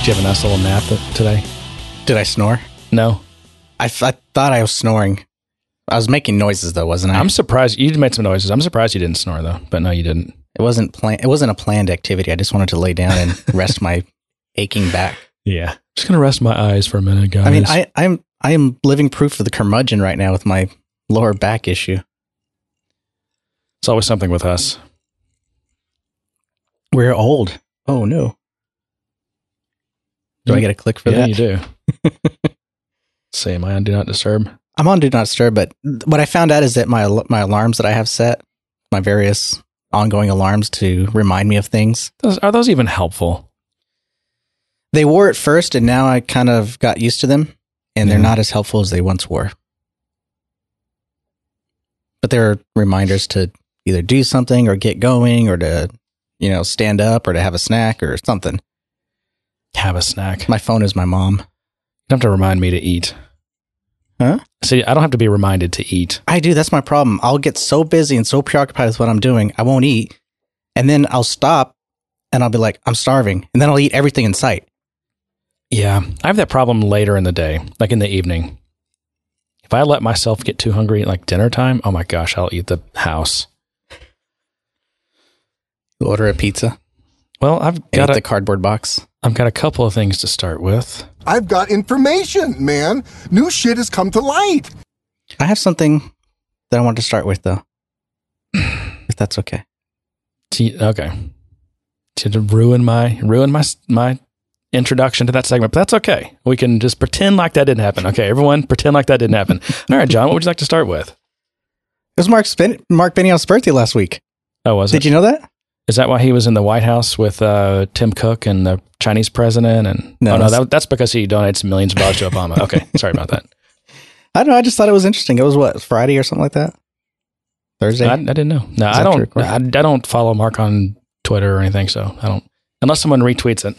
Did you have a nice little nap today? Did I snore? No. I I thought I was snoring. I was making noises though, wasn't I? I'm surprised you made some noises. I'm surprised you didn't snore though, but no, you didn't. it wasn't plan. It wasn't a planned activity. I just wanted to lay down and rest my aching back. Yeah. Just gonna rest my eyes for a minute, guys. I mean, I, I'm I am living proof of the curmudgeon right now with my lower back issue. it's always something with us. We're old. Oh no. Do I get a click for yeah, that? you do. See, am I on Do Not Disturb? I'm on Do Not Disturb, but what I found out is that my my alarms that I have set, my various ongoing alarms to remind me of things, Those, are those even helpful? they were at first, and now I kind of got used to them, and they're not as helpful as they once were. But they're reminders to either do something or get going, or to you know stand up, or to have a snack or something. Have a snack. My phone is my mom. You don't have to remind me to eat. Huh? See, I don't have to be reminded to eat. I do. That's my problem. I'll get so busy and so preoccupied with what I'm doing, I won't eat. And then I'll stop and I'll be like, I'm starving. And then I'll eat everything in sight. Yeah, I have that problem later in the day, like in the evening. If I let myself get too hungry at like dinner time, oh my gosh, I'll eat the house. Order a pizza, Well, I've got a, the cardboard box. I've got a couple of things to start with. I've got information, man. New shit has come to light. I have something that I want to start with, though. if that's okay. To, okay, to ruin my ruin my my introduction to that segment, but that's okay. We can just pretend like that didn't happen. Okay, everyone, pretend like that didn't happen. All right, John, what would you like to start with? It was Mark's ben- Mark Benioff's birthday last week. Oh, was it? Did you know that? Is that why he was in the White House with uh, Tim Cook and the Chinese president? And No, oh no, that's- that, that's because he donates millions of dollars to Obama. Okay, sorry about that. I don't know. I just thought it was interesting. It was what, Friday or something like that? Thursday? I, I didn't know. No, I don't. I, I don't follow Mark on Twitter or anything, so I don't. Unless someone retweets it,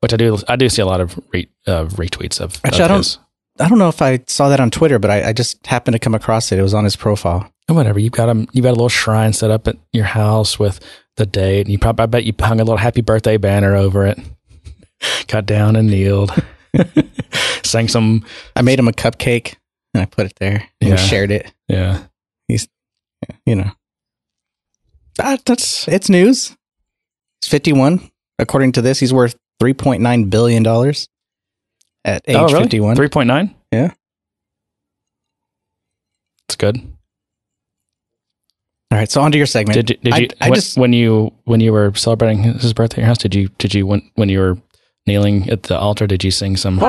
which I do. I do see a lot of re, uh, retweets of. Actually, of I don't-. I don't know if I saw that on Twitter, but I, I just happened to come across it. It was on his profile. Oh, whatever. You've got a You've got a little shrine set up at your house with the date, and you probably I bet you hung a little happy birthday banner over it. Got down and kneeled, sang some. I made him a cupcake and I put it there and Yeah. we shared it. Yeah, he's, You know, that, that's it's news. He's 51. According to this, he's worth 3.9 billion dollars at oh, age oh, really? 51. Three point nine. Yeah. it's good. All right, so on to your segment. Did you, did you I when, just- when you when you were celebrating his birthday at your house? Did you did you when when you were kneeling at the altar? Did you sing some?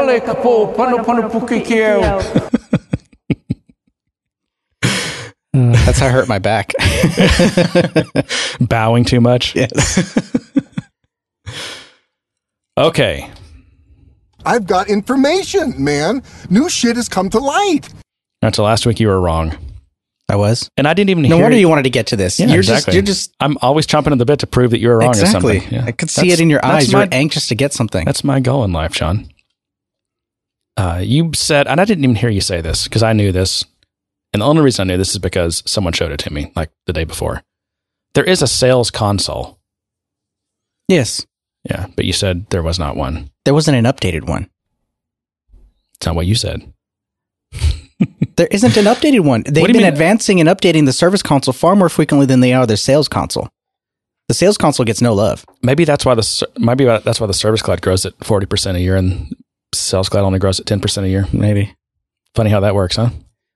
That's how I hurt my back. bowing too much? yes. Okay. I've got information, man. New shit has come to light. Until last week, you were wrong, I was. and I didn't even hear. No wonder you wanted to get to this. Yeah, you're exactly. just you're just I'm always chomping at the bit to prove that you were wrong exactly. or something. Yeah. I could see That's- it in your eyes. My, You're anxious to get something. that's my goal in life, John. Uh, you said, and I didn't even hear you say this because I knew this, and the only reason I knew this is because someone showed it to me like the day before. There is a sales console. yes. Yeah, but you said there was not one. There wasn't an updated one. It's not what you said. There isn't an updated one. They've been mean? advancing and updating the service console far more frequently than they are their sales console. The sales console gets no love. Maybe that's why the maybe that's why the service cloud grows at forty percent a year and sales cloud only grows at ten percent a year. Maybe. Funny how that works, huh?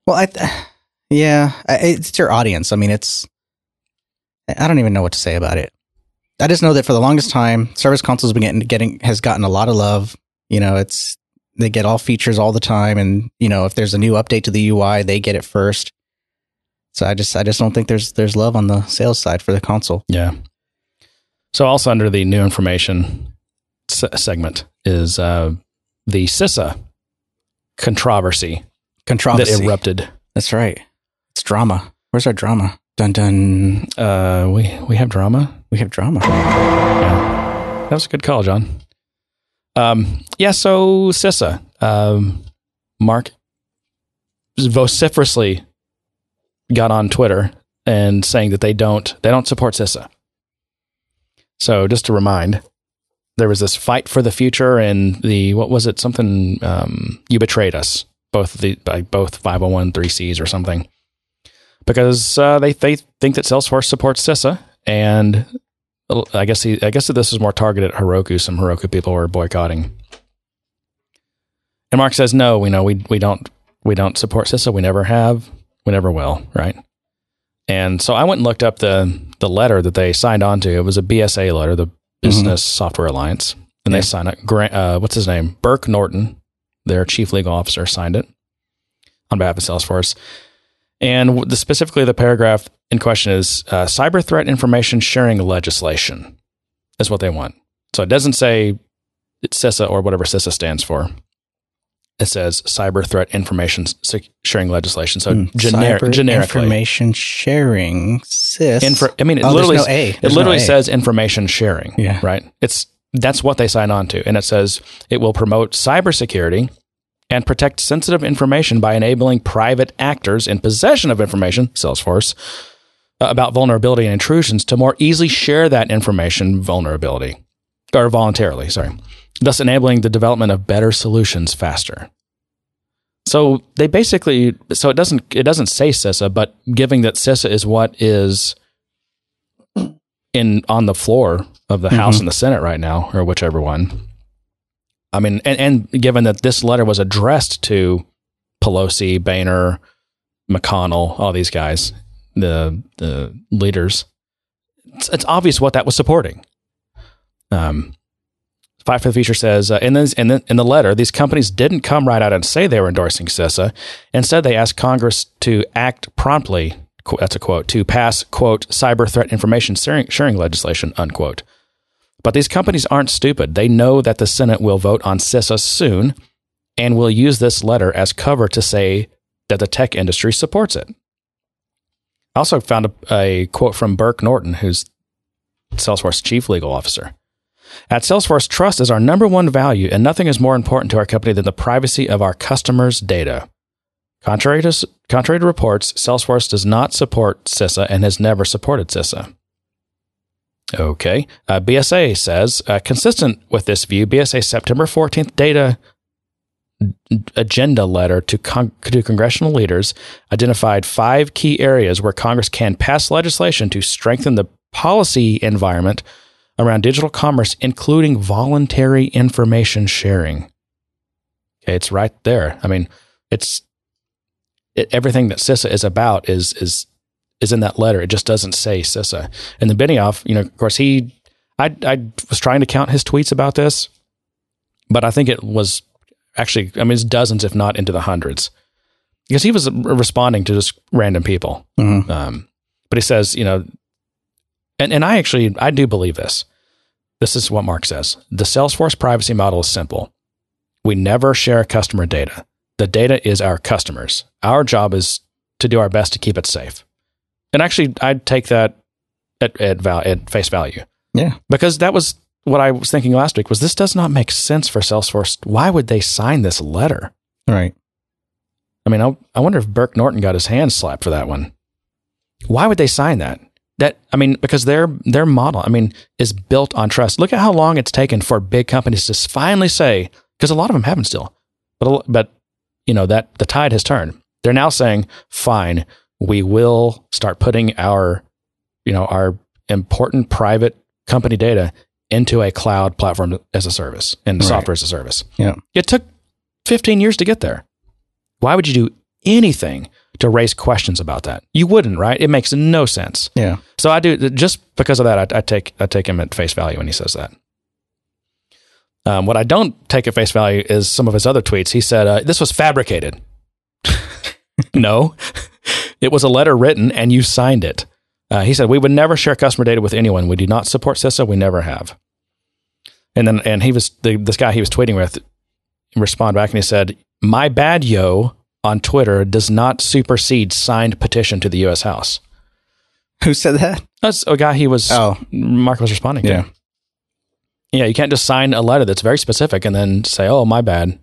Well, I, th- yeah, I- it's your audience. I mean, it's. I don't even know what to say about it. I just know that for the longest time, Service Console's been getting, getting has gotten a lot of love. You know, it's they get all features all the time, and you know, if there's a new update to the UI, they get it first. So I just I just don't think there's there's love on the sales side for the console. Yeah. So also under the new information se- segment is uh, the CISA controversy Controversy that erupted. That's right. It's drama. Where's our drama? Dun dun. Uh, we we have drama. We have drama. Yeah. That was a good call, John. Um, yeah. So CISA, um, Mark vociferously got on Twitter and saying that they don't they don't support CISA. So just to remind, there was this fight for the future and the what was it something um, you betrayed us both the by both 501(c)s or something because uh, they they think that Salesforce supports CISA and I guess he, I guess that this is more targeted at Heroku. Some Heroku people were boycotting. And Mark says, "No, we know we we don't we don't support CISA. We never have. We never will. Right." And so I went and looked up the the letter that they signed on to. It was a BSA letter, the Business mm-hmm. Software Alliance, and yeah. they signed it. Grant, uh, what's his name? Burke Norton, their chief legal officer, signed it on behalf of Salesforce. And the, specifically, the paragraph in question is uh, cyber threat information sharing legislation. is what they want. So it doesn't say it's CISA or whatever CISA stands for. It says cyber threat information sharing legislation. So mm, generic, generically, information sharing CIS. Infra, I mean, it oh, literally, no it literally no says information sharing. Yeah. Right. It's that's what they sign on to, and it says it will promote cybersecurity and protect sensitive information by enabling private actors in possession of information, Salesforce, uh, about vulnerability and intrusions to more easily share that information vulnerability or voluntarily, sorry, thus enabling the development of better solutions faster. So they basically so it doesn't it doesn't say CISA, but giving that CISA is what is in on the floor of the mm-hmm. House and the Senate right now, or whichever one. I mean, and, and given that this letter was addressed to Pelosi, Boehner, McConnell, all these guys, the the leaders, it's, it's obvious what that was supporting. Um, for the Future says uh, in, this, in, the, in the letter, these companies didn't come right out and say they were endorsing CISA. Instead, they asked Congress to act promptly. That's a quote to pass quote cyber threat information sharing legislation unquote. But these companies aren't stupid. They know that the Senate will vote on CISA soon and will use this letter as cover to say that the tech industry supports it. I also found a, a quote from Burke Norton, who's Salesforce chief legal officer. At Salesforce, trust is our number one value, and nothing is more important to our company than the privacy of our customers' data. Contrary to, contrary to reports, Salesforce does not support CISA and has never supported CISA. Okay. Uh, BSA says, uh, consistent with this view, BSA September 14th data agenda letter to, con- to congressional leaders identified five key areas where Congress can pass legislation to strengthen the policy environment around digital commerce, including voluntary information sharing. Okay, it's right there. I mean, it's it, everything that CISA is about is is is in that letter. It just doesn't say CISA. And the Benioff, you know, of course, he, I, I was trying to count his tweets about this, but I think it was actually, I mean, it's dozens, if not into the hundreds, because he was responding to just random people. Mm-hmm. Um, but he says, you know, and, and I actually, I do believe this. This is what Mark says. The Salesforce privacy model is simple. We never share customer data. The data is our customers. Our job is to do our best to keep it safe. And actually, I'd take that at at, val- at face value. Yeah, because that was what I was thinking last week. Was this does not make sense for Salesforce? Why would they sign this letter? Right. I mean, I, I wonder if Burke Norton got his hands slapped for that one. Why would they sign that? That I mean, because their their model, I mean, is built on trust. Look at how long it's taken for big companies to finally say, because a lot of them haven't still, but but you know that the tide has turned. They're now saying, fine, we will start putting our, you know, our important private company data into a cloud platform as a service and right. software as a service. Yeah. It took 15 years to get there. Why would you do anything to raise questions about that? You wouldn't, right? It makes no sense. Yeah. So I do just because of that. I, I take I take him at face value when he says that. Um, what I don't take at face value is some of his other tweets. He said uh, this was fabricated. no, it was a letter written and you signed it. Uh, he said, We would never share customer data with anyone. We do not support CISA. We never have. And then, and he was, the, this guy he was tweeting with responded back and he said, My bad yo on Twitter does not supersede signed petition to the U.S. House. Who said that? That's a guy he was, oh. Mark was responding yeah. to. Yeah, you can't just sign a letter that's very specific and then say, "Oh, my bad."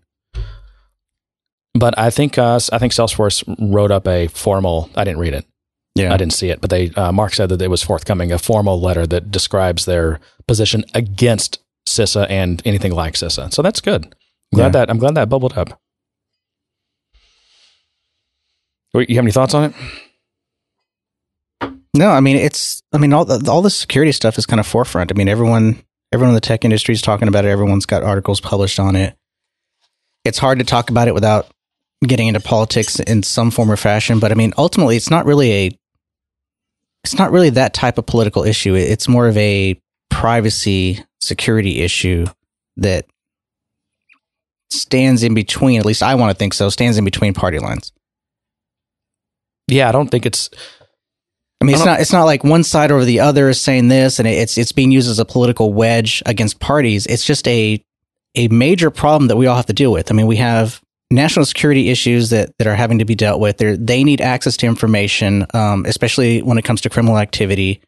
But I think uh, I think Salesforce wrote up a formal. I didn't read it. Yeah, I didn't see it. But they uh, Mark said that it was forthcoming a formal letter that describes their position against CISA and anything like CISA. So that's good. I'm glad Yeah. that I'm glad that bubbled up. Wait, You have any thoughts on it? No, I mean it's. I mean all the, all the security stuff is kind of forefront. I mean everyone, everyone in the tech industry is talking about it. Everyone's got articles published on it. It's hard to talk about it without getting into politics in some form or fashion. But I mean, ultimately, it's not really a. It's not really that type of political issue. It's more of a privacy security issue that stands in between. At least I want to think so. Stands in between party lines. Yeah, I don't think it's I mean, I it's not. It's not like one side over the other is saying this, and it's it's being used as a political wedge against parties. It's just a a major problem that we all have to deal with. I mean, we have national security issues that that are having to be dealt with. They they need access to information, um, especially when it comes to criminal activity.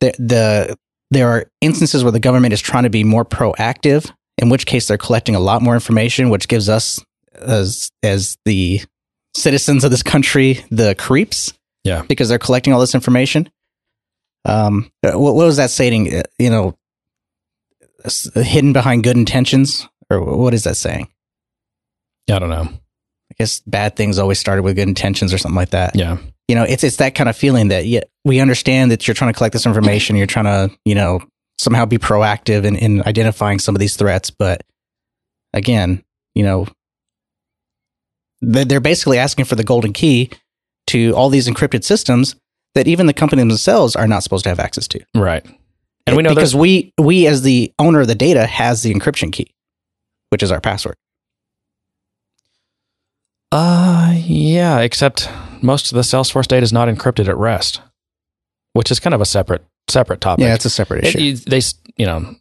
The the there are instances where the government is trying to be more proactive, in which case they're collecting a lot more information, which gives us as as the citizens of this country the creeps yeah. because they're collecting all this information. Um, uh, what, what was that saying? Uh, You know, hidden behind good intentions, or what is that saying? Yeah, I don't know. I guess bad things always started with good intentions, or something like that. Yeah. You know, it's it's that kind of feeling that yeah, we understand that you're trying to collect this information, you're trying to you know somehow be proactive in, in identifying some of these threats, but again, you know, they- they're basically asking for the golden key to all these encrypted systems that even the companies themselves are not supposed to have access to. Right. And we know because we we as the owner of the data has the encryption key, which is our password. Uh yeah, except most of the Salesforce data is not encrypted at rest, which is kind of a separate separate topic. Yeah, it's a separate issue. you- they, you know,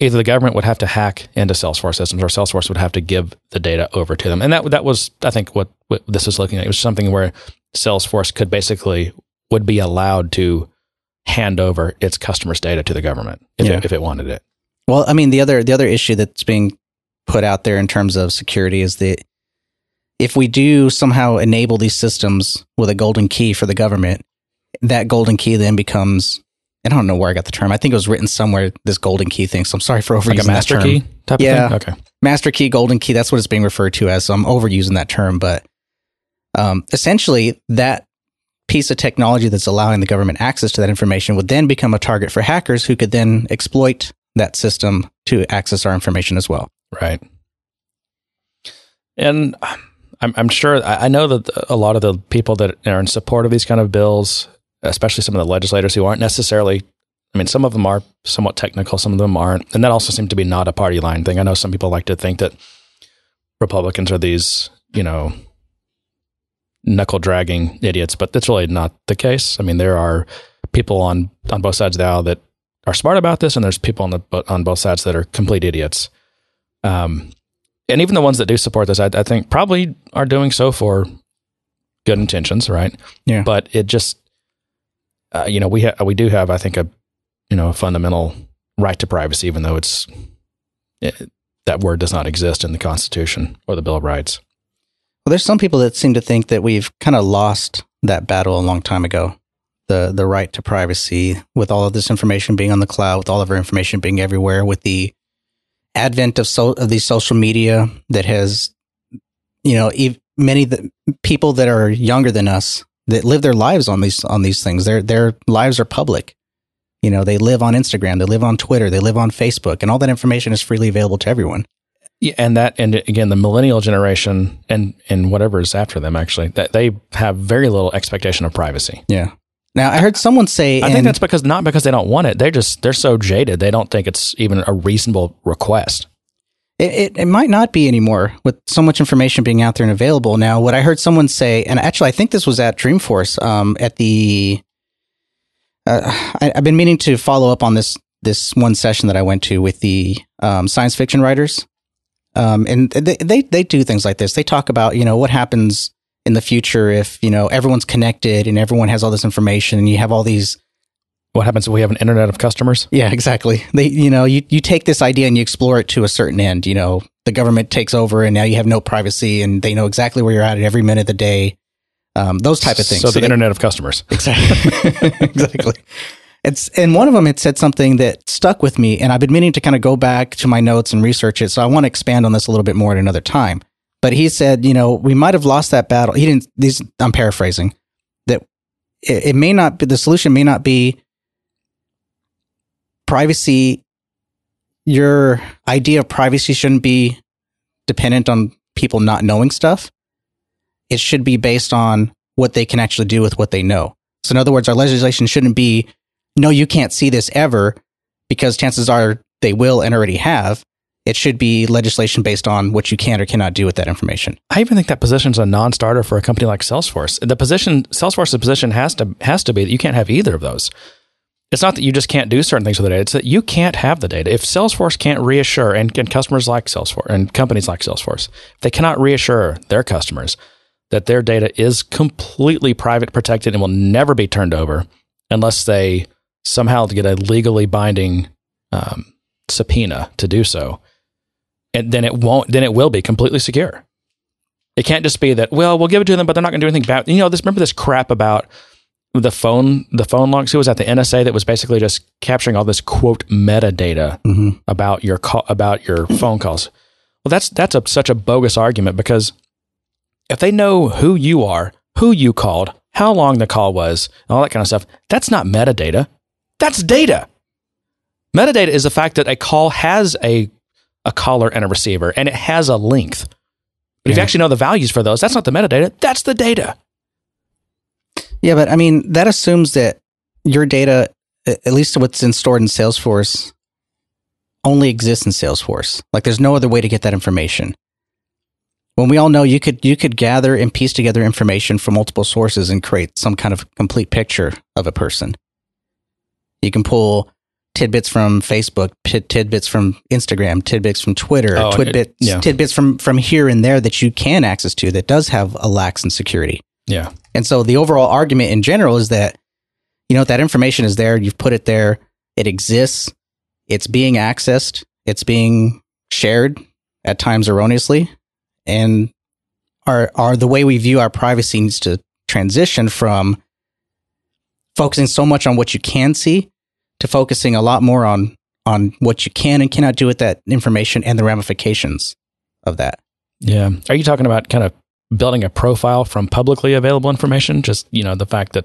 either the government would have to hack into Salesforce systems, or Salesforce would have to give the data over to them. And that that was, I think, what, what this was looking at. It was something where Salesforce could basically would be allowed to hand over its customers' data to the government if, Yeah. it, if it wanted it. Well, I mean, the other the other issue that's being put out there in terms of security is that if we do somehow enable these systems with a golden key for the government, that golden key then becomes I don't know where I got the term. I think it was written somewhere. This golden key thing. So I'm sorry for overusing Like a that master term. key type Yeah. of thing. Okay. master key, golden key. That's what it's being referred to as. So I'm overusing that term, but um, essentially, that piece of technology that's allowing the government access to that information would then become a target for hackers who could then exploit that system to access our information as well. Right. And I'm, I'm sure, I know that a lot of the people that are in support of these kind of bills, especially some of the legislators who aren't necessarily, I mean, some of them are somewhat technical, some of them aren't. And that also seems to be not a party line thing. I know some people like to think that Republicans are these, you know, knuckle dragging idiots, but that's really not the case. I mean, there are people on, on both sides of the aisle that are smart about this, and there's people on the on both sides that are complete idiots. Um, and even the ones that do support this, I, I think probably are doing so for good intentions, right? Yeah. But it just, uh, you know, we ha- we do have, I think, a you know, a fundamental right to privacy, even though it's it, that word does not exist in the Constitution or the Bill of Rights. Well, there's some people that seem to think that we've kind of lost that battle a long time ago. The the right to privacy, with all of this information being on the cloud, with all of our information being everywhere, with the advent of so of these social media that has, you know, ev- many the people that are younger than us that live their lives on these on these things. Their their lives are public. You know, they live on Instagram, they live on Twitter, they live on Facebook, and all that information is freely available to everyone. Yeah, and that, and again, the millennial generation and and whatever is after them, actually, that they have very little expectation of privacy. Yeah. Now I heard someone say, I think that's because not because they don't want it. They're just they're so jaded. They don't think it's even a reasonable request. It, it, it might not be anymore with so much information being out there and available. Now, what I heard someone say, and actually, I think this was at Dreamforce um, at the. Uh, I, I've been meaning to follow up on this this one session that I went to with the um, science fiction writers, um, and they, they they do things like this. They talk about you know what happens in the future if you know everyone's connected and everyone has all this information and you have all these What happens if we have an internet of customers? yeah, exactly. They, you know, you, you take this idea and you explore it to a certain end. You know, the government takes over and now you have no privacy and they know exactly where you're at at every minute of the day. Um, those type of things. So the they- internet of customers. exactly, exactly. It's and one of them had said something that stuck with me, and I've been meaning to kind of go back to my notes and research it. So I want to expand on this a little bit more at another time. But he said, you know, we might have lost that battle. He didn't. These I'm paraphrasing that it, it may not be the solution. May not be privacy. Your idea of privacy shouldn't be dependent on people not knowing stuff. It should be based on what they can actually do with what they know. So, in other words, our legislation shouldn't be, no, you can't see this ever, because chances are they will and already have. It should be legislation based on what you can or cannot do with that information. I even think that position's a non-starter for a company like Salesforce. The position, Salesforce's position has to has to be that you can't have either of those. It's not that you just can't do certain things with the data; it's that you can't have the data. If Salesforce can't reassure, and, and customers like Salesforce and companies like Salesforce, they cannot reassure their customers that their data is completely private, protected, and will never be turned over unless they somehow get a legally binding um, subpoena to do so. And then it won't. Then it will be completely secure. It can't just be that. Well, we'll give it to them, but they're not going to do anything bad. You know, this. Remember this crap about the phone, the phone logs. Who was at the NSA that was basically just capturing all this quote metadata Mm-hmm. about your call, about your phone calls. Well, that's that's a, such a bogus argument because if they know who you are, who you called, how long the call was, and all that kind of stuff, that's not metadata. That's data. Metadata is the fact that a call has a a caller and a receiver, and it has a length. But if you actually know the values for those, that's not the metadata. That's the data. Yeah, but I mean, that assumes that your data, at least what's in stored in Salesforce, only exists in Salesforce. Like there's no other way to get that information. When we all know you could you could gather and piece together information from multiple sources and create some kind of complete picture of a person. You can pull tidbits from Facebook, tidbits from Instagram, tidbits from Twitter, Oh, tidbits, it- yeah. tidbits from from here and there that you can access to that does have a lax in security. Yeah. And so the overall argument in general is that, you know, that information is there. You've put it there. It exists. It's being accessed. It's being shared at times erroneously. And our, our, the way we view our privacy needs to transition from focusing so much on what you can see to focusing a lot more on, on what you can and cannot do with that information and the ramifications of that. Yeah. Are you talking about kind of building a profile from publicly available information? Just, you know, the fact that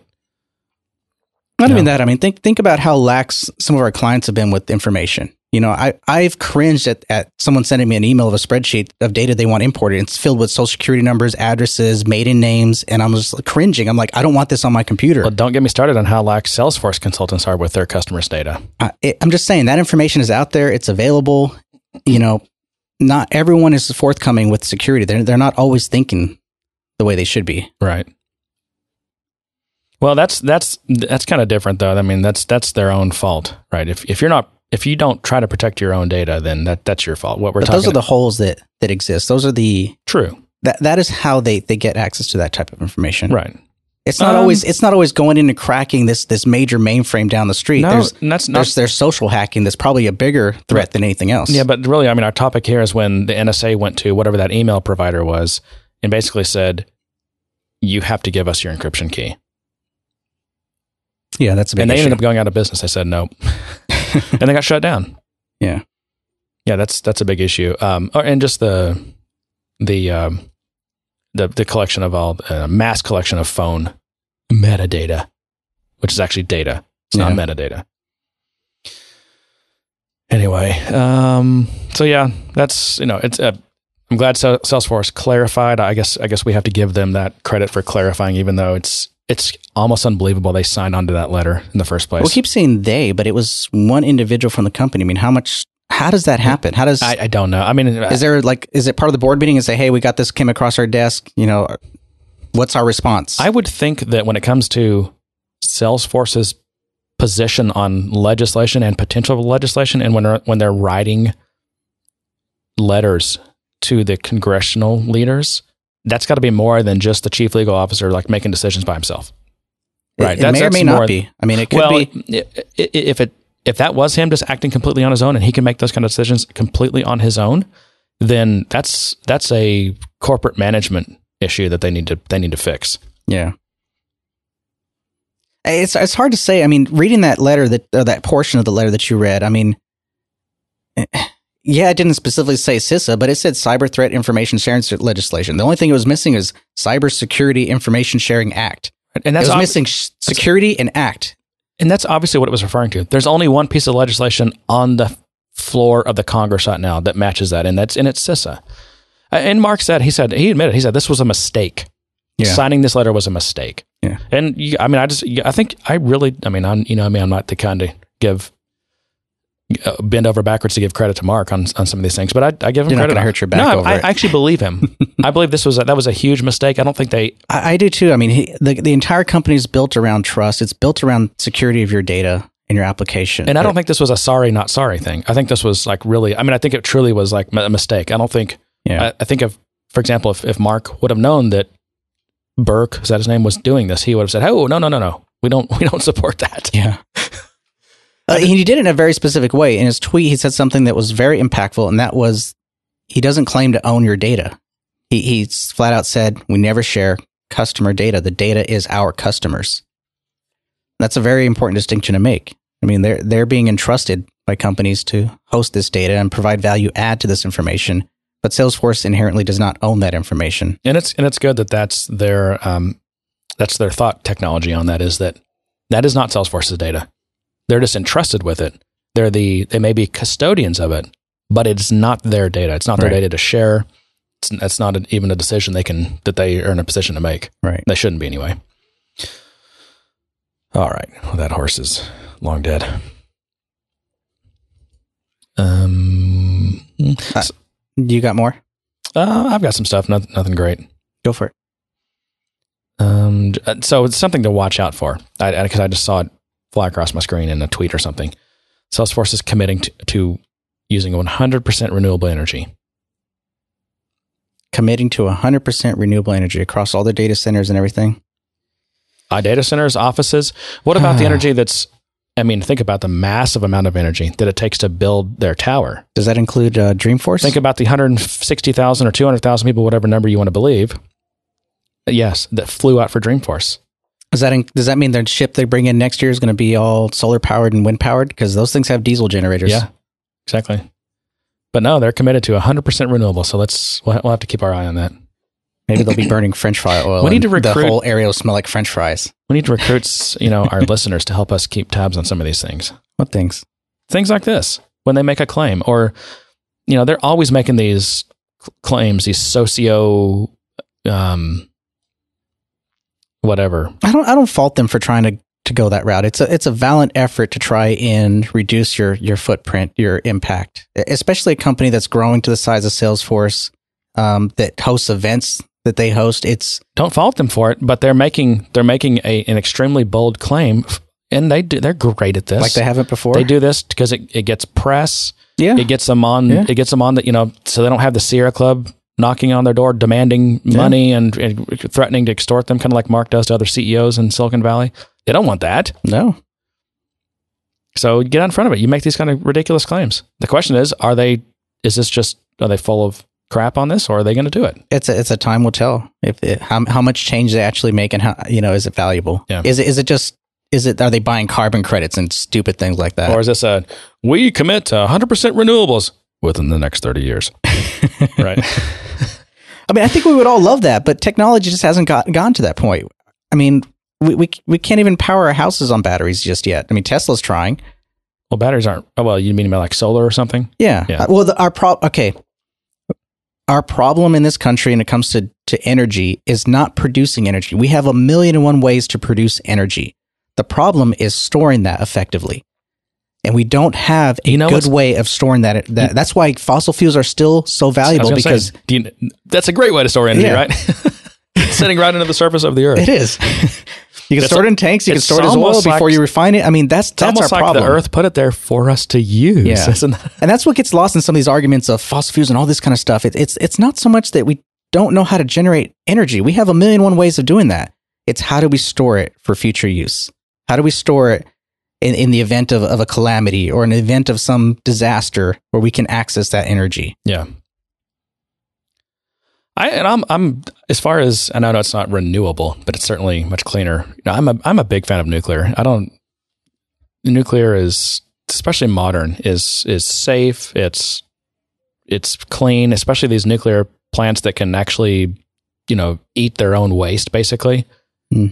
Not Yeah. even that. I mean, think think about how lax some of our clients have been with information. You know, I I've cringed at, at someone sending me an email of a spreadsheet of data they want imported. It's filled with social security numbers, addresses, maiden names, and I'm just cringing. I'm like, I don't want this on my computer. well, don't get me started on how lax Salesforce consultants are with their customers' data. I, it, I'm just saying that information is out there. It's available. You know, not everyone is forthcoming with security. They're they're not always thinking the way they should be. Right. Well, that's that's that's kind of different though. I mean, that's that's their own fault, right? If if you're not if you don't try to protect your own data, then that that's your fault. What we're But talking those are the holes that that exist. Those are the true, that that is how they they get access to that type of information. right? It's not Um, always it's not always going in and cracking this this major mainframe down the street. No, there's that's not. there's there's social hacking that's probably a bigger threat than anything else. Yeah, but really, I mean, our topic here is when the NSA went to whatever that email provider was and basically said, "You have to give us your encryption key," yeah, that's a big and they issue. ended up going out of business. They said no, and they got shut down. Yeah. yeah, that's that's a big issue. Um, or- and just the the um, the the collection of all uh, mass collection of phone metadata, which is actually data. It's not metadata. Anyway, um, so yeah, that's you know, it's. Uh, I'm glad Salesforce clarified. I guess I guess we have to give them that credit for clarifying, even though it's it's almost unbelievable they signed onto that letter in the first place. We'll keep saying they, but it was one individual from the company. I mean, how much? How does that happen? How does I, I don't know. I mean, is there like is it part of the board meeting and say, hey, we got this came across our desk? You know, what's our response? I would think that when it comes to Salesforce's position on legislation and potential legislation, and when they're, when they're writing letters to the congressional leaders, that's got to be more than just the chief legal officer like making decisions by himself. Right. It, That's- may or may not be. I mean, it could well, be. i- i- if it if that was him just acting completely on his own and he can make those kind of decisions completely on his own, then that's that's a corporate management issue that they need to they need to fix. Yeah. It's it's hard to say. I mean, reading that letter that or that portion of the letter that you read, I mean, eh, yeah, it didn't specifically say CISA, but it said Cyber Threat Information Sharing legislation. The only thing it was missing is Cybersecurity Information Sharing Act. And that's it was ob- missing security and act. and that's obviously what it was referring to. There's only one piece of legislation on the floor of the Congress right now that matches that, and that's and it's CISA. And Mark said he said he admitted he said this was a mistake. Yeah. Signing this letter was a mistake. Yeah. And you, I mean, I just I think I really I mean I'm you know I mean I'm not the kind to give Uh, bend over backwards to give credit to Mark on on some of these things, but I, I give him You're credit. gonna hurt your back No, I- over I, actually believe him. I believe this was a, that was a huge mistake. I don't think they I, I do too. I mean, he, the the entire company is built around trust. It's built around security of your data in your application. And I don't think this was a sorry, not sorry thing. I think this was like really, I mean, I think it truly was like a mistake. I don't think, Yeah. I, I think if, for example, if, if Mark would have known that Burke, is that his name, was doing this, he would have said, oh, no, no, no, no. We don't, we don't support that. Yeah. Uh, he did it in a very specific way. In his tweet, he said something that was very impactful, and that was he doesn't claim to own your data. He, he flat out said, We never share customer data. The data is our customers. That's a very important distinction to make. I mean, they're, they're being entrusted by companies to host this data and provide value add to this information, but Salesforce inherently does not own that information. And it's, and it's good that that's their, um, that's their thought technology on that is that that is not Salesforce's data. They're just entrusted with it. They're the, they may be custodians of it, but it's not their data. It's not their Right. data to share. It's, that's not a, even a decision they can, that they are in a position to make. Right. They shouldn't be anyway. All right. Well, that horse is long dead. Um, You got more? uh, I've got some stuff. Nothing, nothing great. Go for it. Um, uh, so it's something to watch out for. I because I, just saw it fly across my screen in a tweet or something. Salesforce is committing to, to using 100% renewable energy. Committing to 100% renewable energy across all their data centers and everything. Uh, data centers, offices. What about the energy that's? I mean, think about the massive amount of energy that it takes to build their tower. Does that include uh, Dreamforce? Think about the 160,000 or 200,000 people, whatever number you want to believe. Yes, that flew out for Dreamforce. Does that in, does that mean the ship they bring in next year is going to be all solar powered and wind powered? Because those things have diesel generators. Yeah, exactly. But no, they're committed to 100% renewable. So let's, we'll, we'll have to keep our eye on that. maybe they'll be burning French fry oil. We need to recruit- The whole area will smell like French fries. We need to recruit, you know, our listeners to help us keep tabs on some of these things. What things? Things like this, when they make a claim, or, you know, they're always making these cl- claims, these socio, um, whatever. I don't I don't fault them for trying to to go that route. It's a it's a valiant effort to try and reduce your your footprint, your impact, especially a company that's growing to the size of Salesforce um, that hosts events that they host. It's Don't fault them for it, but they're making they're making a, an extremely bold claim, and they do, they're great at this. like they haven't before. They do this because it, it gets press. yeah. It gets them on. Yeah. It gets them on the you know, so they don't have the Sierra Club knocking on their door demanding money and, and threatening to extort them, kind of like Mark does to other CEOs in Silicon Valley. They don't want that. no. So get out in front of it. You make these kind of ridiculous claims. The question is, are they? Is this just are they full of crap on this, or are they going to do it? It's a, it's a time will tell if it, how how much change they actually make and how you know is it valuable? Yeah. Is it is it just is it are they buying carbon credits and stupid things like that? Or is this a we commit to 100% renewables within the next 30 years? right. I mean, I think we would all love that, but technology just hasn't got gone to that point. I mean, we we we can't even power our houses on batteries just yet. I mean, Tesla's trying. Well, batteries aren't. Oh, well, you mean about like solar or something? Yeah. Yeah. Uh, Well, the, our pro okay. Our problem in this country, when it comes to to energy, is not producing energy. We have a million and one ways to produce energy. The problem is storing that effectively, and we don't have a You know good way of storing that. That that's why fossil fuels are still so valuable because say, you, that's a great way to store energy, Yeah. right? Sitting right under the surface of the earth. It is. you can It's store it in tanks. You can store it as oil before like- you refine it. I mean, that's that's our almost like problem. the earth put it there for us to use. Yeah. Isn't that- and that's what gets lost in some of these arguments of fossil fuels and all this kind of stuff. It, it's it's not so much that we don't know how to generate energy. We have a million one ways of doing that. It's how do we store it for future use? How do we store it in, in the event of, of a calamity or an event of some disaster where we can access that energy? Yeah. I and I'm I'm as far as and I know it's not renewable, but it's certainly much cleaner. You know, I'm a I'm a big fan of nuclear. I don't nuclear is especially modern is is safe. It's it's clean, especially these nuclear plants that can actually, you know, eat their own waste basically. Hmm.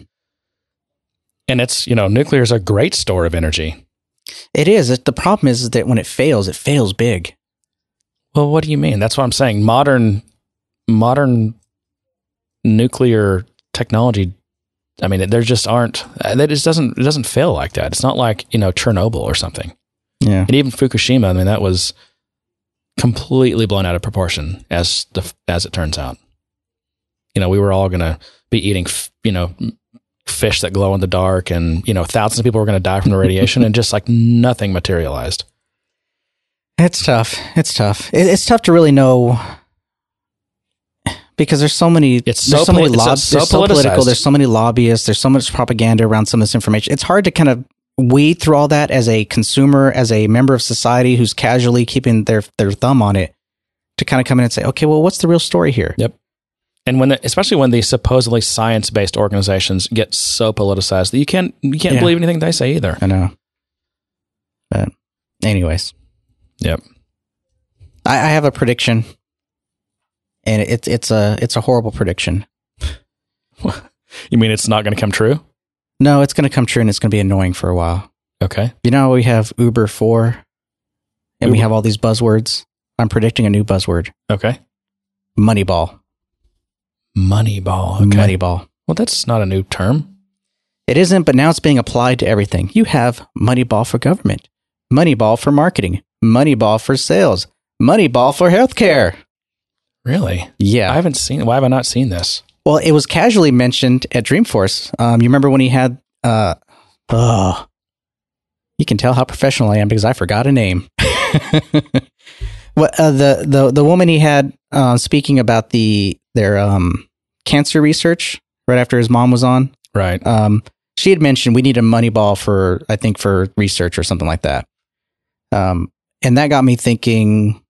And it's you know, nuclear is a great store of energy. It is. The problem is that when it fails, it fails big. Well, what do you mean? That's what I'm saying. Modern modern nuclear technology I mean, there just aren't. Uh, that just doesn't. It doesn't fail like that. It's not like you know Chernobyl or something. Yeah. And even Fukushima. I mean, that was completely blown out of proportion as the as it turns out. You know, we were all going to be eating, f- you know, fish that glow in the dark, and you know, thousands of people were going to die from the radiation, and just like nothing materialized. It's tough. It's tough. It, it's tough to really know because there's so many. It's there's so so many lob- so so political. There's so many lobbyists. There's so much propaganda around some of this information. It's hard to kind of weed through all that as a consumer, as a member of society who's casually keeping their their thumb on it, to kind of come in and say, okay, well, what's the real story here? Yep. And when, the, especially when these supposedly science-based organizations get so politicized that you can't you can't Yeah. believe anything they say either. I know. But, anyways, Yep. I, I have a prediction, and it's it's a it's a horrible prediction. You mean it's not going to come true? No, it's going to come true, and it's going to be annoying for a while. Okay. You know, we have Uber four, and we have all these buzzwords. I'm predicting a new buzzword: Okay. Moneyball. Moneyball. Okay. Moneyball. Well, that's not a new term. It isn't, but now it's being applied to everything. You have Moneyball for government, Moneyball for marketing, Moneyball for sales, Moneyball for healthcare. Really? Yeah. I haven't seen. Why have I not seen this? Well, it was casually mentioned at Dreamforce. Um, you remember when he had, uh, oh, you can tell how professional I am because I forgot a name. what uh, the the the woman he had uh, speaking about the their um, cancer research right after his mom was on. Right. Um, she had mentioned we need a money ball for I think for research or something like that. Um, and that got me thinking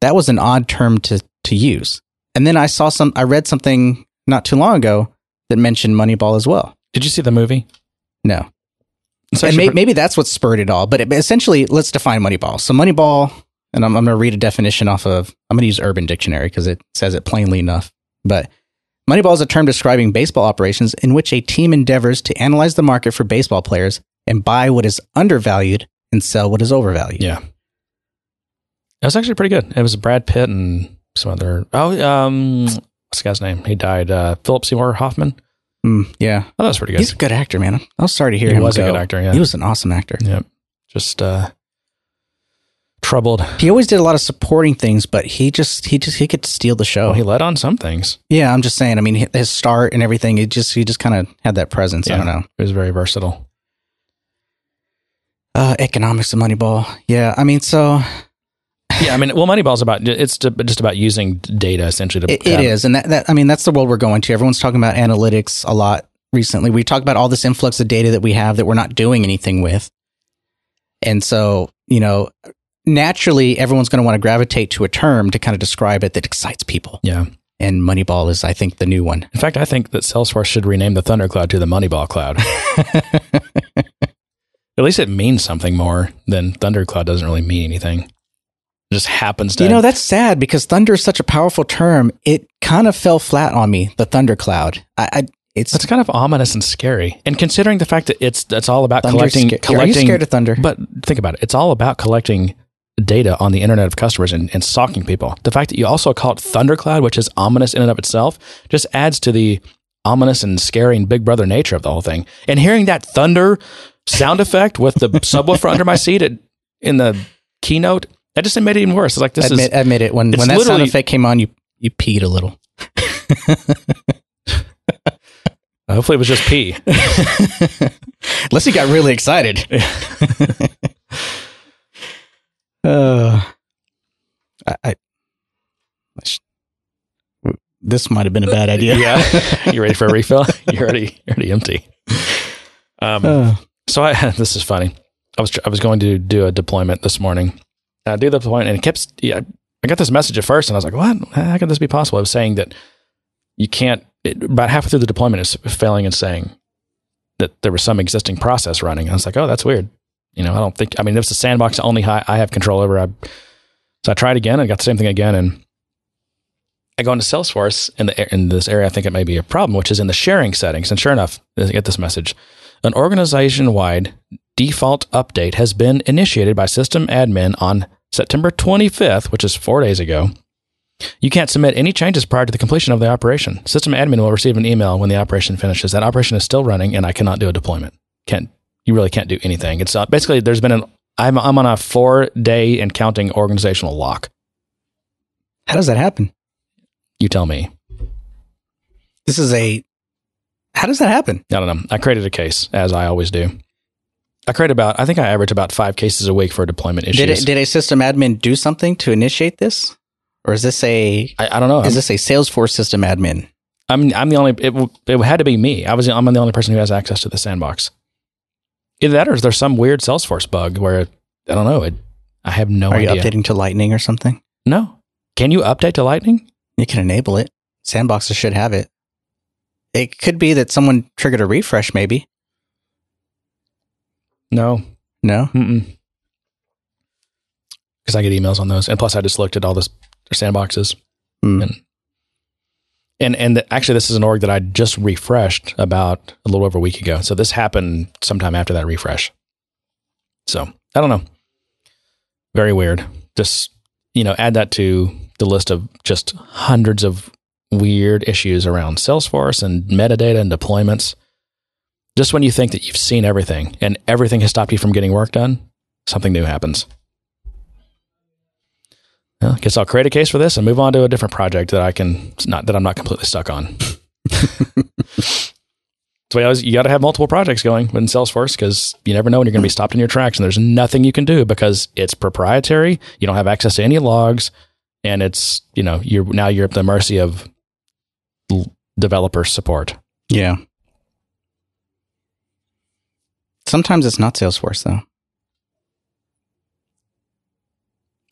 that was an odd term to to use. And then I saw some I read something not too long ago that mentioned Moneyball as well. Did you see the movie? No. And may, maybe that's what spurred it all. But it, but essentially, let's define Moneyball. So Moneyball, and I'm, I'm going to read a definition off of, I'm going to use Urban Dictionary because it says it plainly enough. But Moneyball is a term describing baseball operations in which a team endeavors to analyze the market for baseball players and buy what is undervalued and sell what is overvalued. yeah. That was actually pretty good. It was Brad Pitt and some other. Oh, um, what's the guy's name? He died. Uh, Philip Seymour Hoffman. Mm, yeah. Oh, that was pretty good. He's a good actor, man. I was sorry to hear He him was a good actor, yeah. He was an awesome actor. Yep. Just uh, troubled. He always did a lot of supporting things, but he just he just he could steal the show. Well, he led on some things. yeah, I'm just saying. I mean, his start and everything. It just he just kind of had that presence. I don't know. He was very versatile. Uh, economics of Moneyball. Yeah, I mean, so Yeah, I mean, well, Moneyball's about it's just about using data essentially to. it, it is, and that, that I mean, that's the world we're going to. Everyone's talking about analytics a lot recently. We talk about all this influx of data that we have that we're not doing anything with, and so you know, naturally, everyone's going to want to gravitate to a term to kind of describe it that excites people. Yeah. And Moneyball is, I think, the new one. In fact, I think that Salesforce should rename the Thundercloud to the Moneyball Cloud. At least it means something more than Thundercloud doesn't really mean anything. It just happens to. You know, that's sad because thunder is such a powerful term. It kind of fell flat on me, the thundercloud. I, I it's that's kind of ominous and scary. And considering the fact that it's that's all about collecting, sca- Are you scared of thunder? But think about it. It's all about collecting data on the internet of customers and, and stalking people. The fact that you also call it Thundercloud, which is ominous in and of itself, just adds to the ominous and scary and big brother nature of the whole thing. And hearing that thunder sound effect with the subwoofer under my seat at, in the keynote, that just made it even worse. It's like this admit, is admit it. When when that sound effect came on, you you peed a little. hopefully it was just pee. Unless you got really excited. Uh, I, I, this might have been a bad idea. yeah. You ready for a refill? You're already you're already empty. Um, Uh, So I this is funny. I was I was going to do a deployment this morning. I do the deployment and it kept yeah, I got this message at first and I was like, "What? How could this be possible?" I was saying that you can't. It, about halfway through the deployment, is failing and saying that there was some existing process running. I was like, oh, that's weird. You know, I don't think. I mean, this is a sandbox only I, I have control over. I, so I tried again and got the same thing again, and I go into Salesforce in the in this area. I think it may be a problem, which is in the sharing settings. And sure enough, I get this message: an organization-wide default update has been initiated by system admin on September 25th, which is four days ago. You can't submit any changes prior to the completion of the operation. System admin will receive an email when the operation finishes. That operation is still running, and I cannot do a deployment. Can't you really can't do anything? It's uh, basically there's been an I'm I'm on a four day and counting organizational lock. How does that happen? You tell me. This is a. How does that happen? I don't know. I created a case as I always do. I create about. I think I average about five cases a week for deployment issues. Did it, did a system admin do something to initiate this, or is this a? I, I don't know. Is this a Salesforce system admin? I'm I'm the only. It, it had to be me. I was. I'm the only person who has access to the sandbox. Either that, or is there some weird Salesforce bug where I don't know. It, I have no Are you updating to Lightning or something? No. Can you update to Lightning? You can enable it. Sandboxes should have it. It could be that someone triggered a refresh, maybe. No. No. Mm. Because I get emails on those, and plus I just looked at all the sandboxes, Hmm. and and and the, actually this is an org that I just refreshed about a little over a week ago. So this happened sometime after that refresh. So I don't know. Very weird. Just you know, add that to the list of just hundreds of weird issues around Salesforce and metadata and deployments. Just when you think that you've seen everything and everything has stopped you from getting work done, something new happens. Well, I guess I'll create a case for this and move on to a different project that I can not that I'm not completely stuck on. So you, always- you got to have multiple projects going in Salesforce because you never know when you're going to be stopped in your tracks, and there's nothing you can do because it's proprietary. You don't have access to any logs, and it's you know you're now you're at the mercy of l- developer support. Yeah. Sometimes it's not Salesforce though.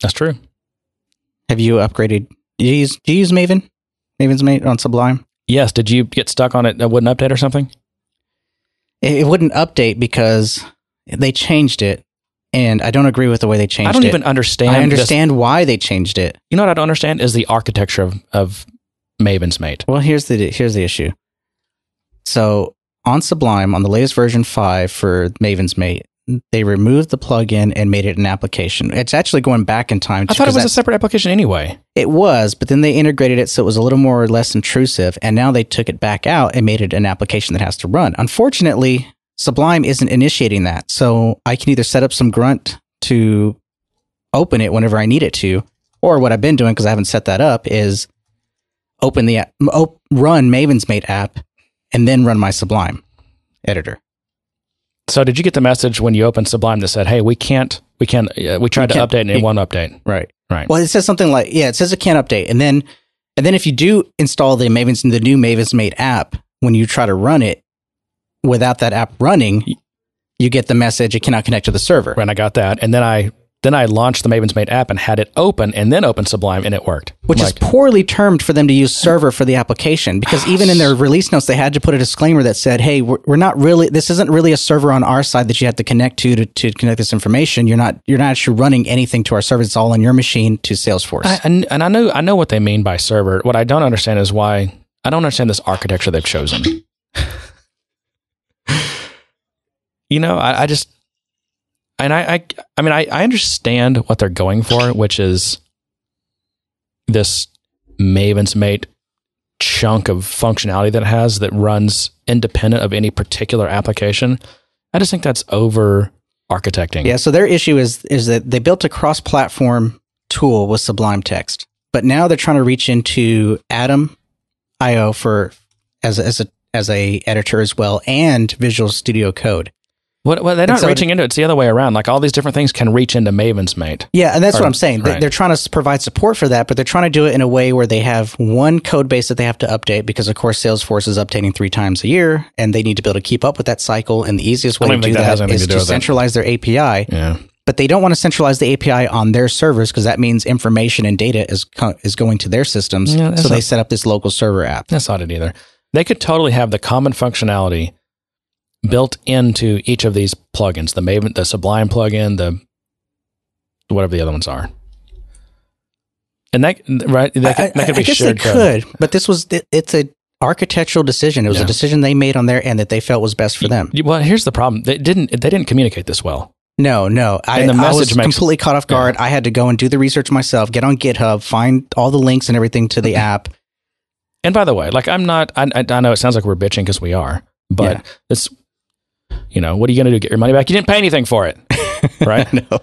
That's true. Have you upgraded? Do you use, do you use Maven? MavensMate on Sublime? Yes. Did you get stuck on it? A wouldn't update or something? It, it wouldn't update because they changed it, and I don't agree with the way they changed it. I don't it. even understand. I this- understand why they changed it. You know what I don't understand is the architecture of, of MavensMate. Well, here's the here's the issue. So on Sublime, on the latest version five for MavensMate, they removed the plugin and made it an application. It's actually going back in time. I thought it was a separate application anyway. It was, but then they integrated it so it was a little more or less intrusive, and now they took it back out and made it an application that has to run. Unfortunately, Sublime isn't initiating that, so I can either set up some grunt to open it whenever I need it to, or what I've been doing because I haven't set that up is open the app, run MavensMate app, and then run my Sublime editor. So did you get the message when you opened Sublime that said, "Hey, we can't, we can't, uh, we tried to update and it you- won't update." Right. Right. Well, it says something like, yeah, it says it can't update, and then, and then if you do install the Maven's the new MavensMate app, when you try to run it without that app running, you get the message it cannot connect to the server. When I got that, and then I then I launched the MavensMate app and had it open, and then opened Sublime, and it worked. Which Like, is poorly termed for them to use server for the application because even in their release notes, they had to put a disclaimer that said, "Hey, we're, we're not really. This isn't really a server on our side that you have to connect to, to to connect this information. You're not you're not actually running anything to our server. It's all on your machine to Salesforce." I, and, and I know I know what they mean by server. What I don't understand is why I don't understand this architecture they've chosen. you know, I, I just and I, I I mean I, I understand what they're going for, which is this MavensMate chunk of functionality that it has that runs independent of any particular application. I just think that's over architecting. Yeah, so their issue is is that they built a cross-platform tool with Sublime Text, but now they're trying to reach into Atom IO for as as a as a editor as well and Visual Studio Code. What, well, they're not so reaching into it. It's the other way around. Like all these different things can reach into MavensMate. Yeah, and that's Or- what I'm saying. Right. they're trying to provide support for that, but they're trying to do it in a way where they have one code base that they have to update because, of course, Salesforce is updating three times a year, and they need to be able to keep up with that cycle. And the easiest way to do that that is to to it. centralize their API Yeah. but they don't want to centralize the API on their servers because that means information and data is co- is going to their systems. Yeah, so they set up this local server app. That's not it either. They could totally have the common functionality built into each of these plugins, the Maven, the Sublime plugin, the whatever the other ones are. And that right, that could, I, that could I- be I guess shared they code. could, but this was it- it's a architectural decision. It was Yeah. a decision they made on their end that they felt was best for them. Well, here's the problem: they didn't they didn't communicate this well. No, no. I, And the I was makes- completely caught off guard. I had to go and do the research myself, get on GitHub, find all the links and everything to the mm-hmm. app. And by the way, like I'm not, I, I I know it sounds like we're bitching because we are, but Yeah. it's, you know, what are you going to do? Get your money back? You didn't pay anything for it, right? no.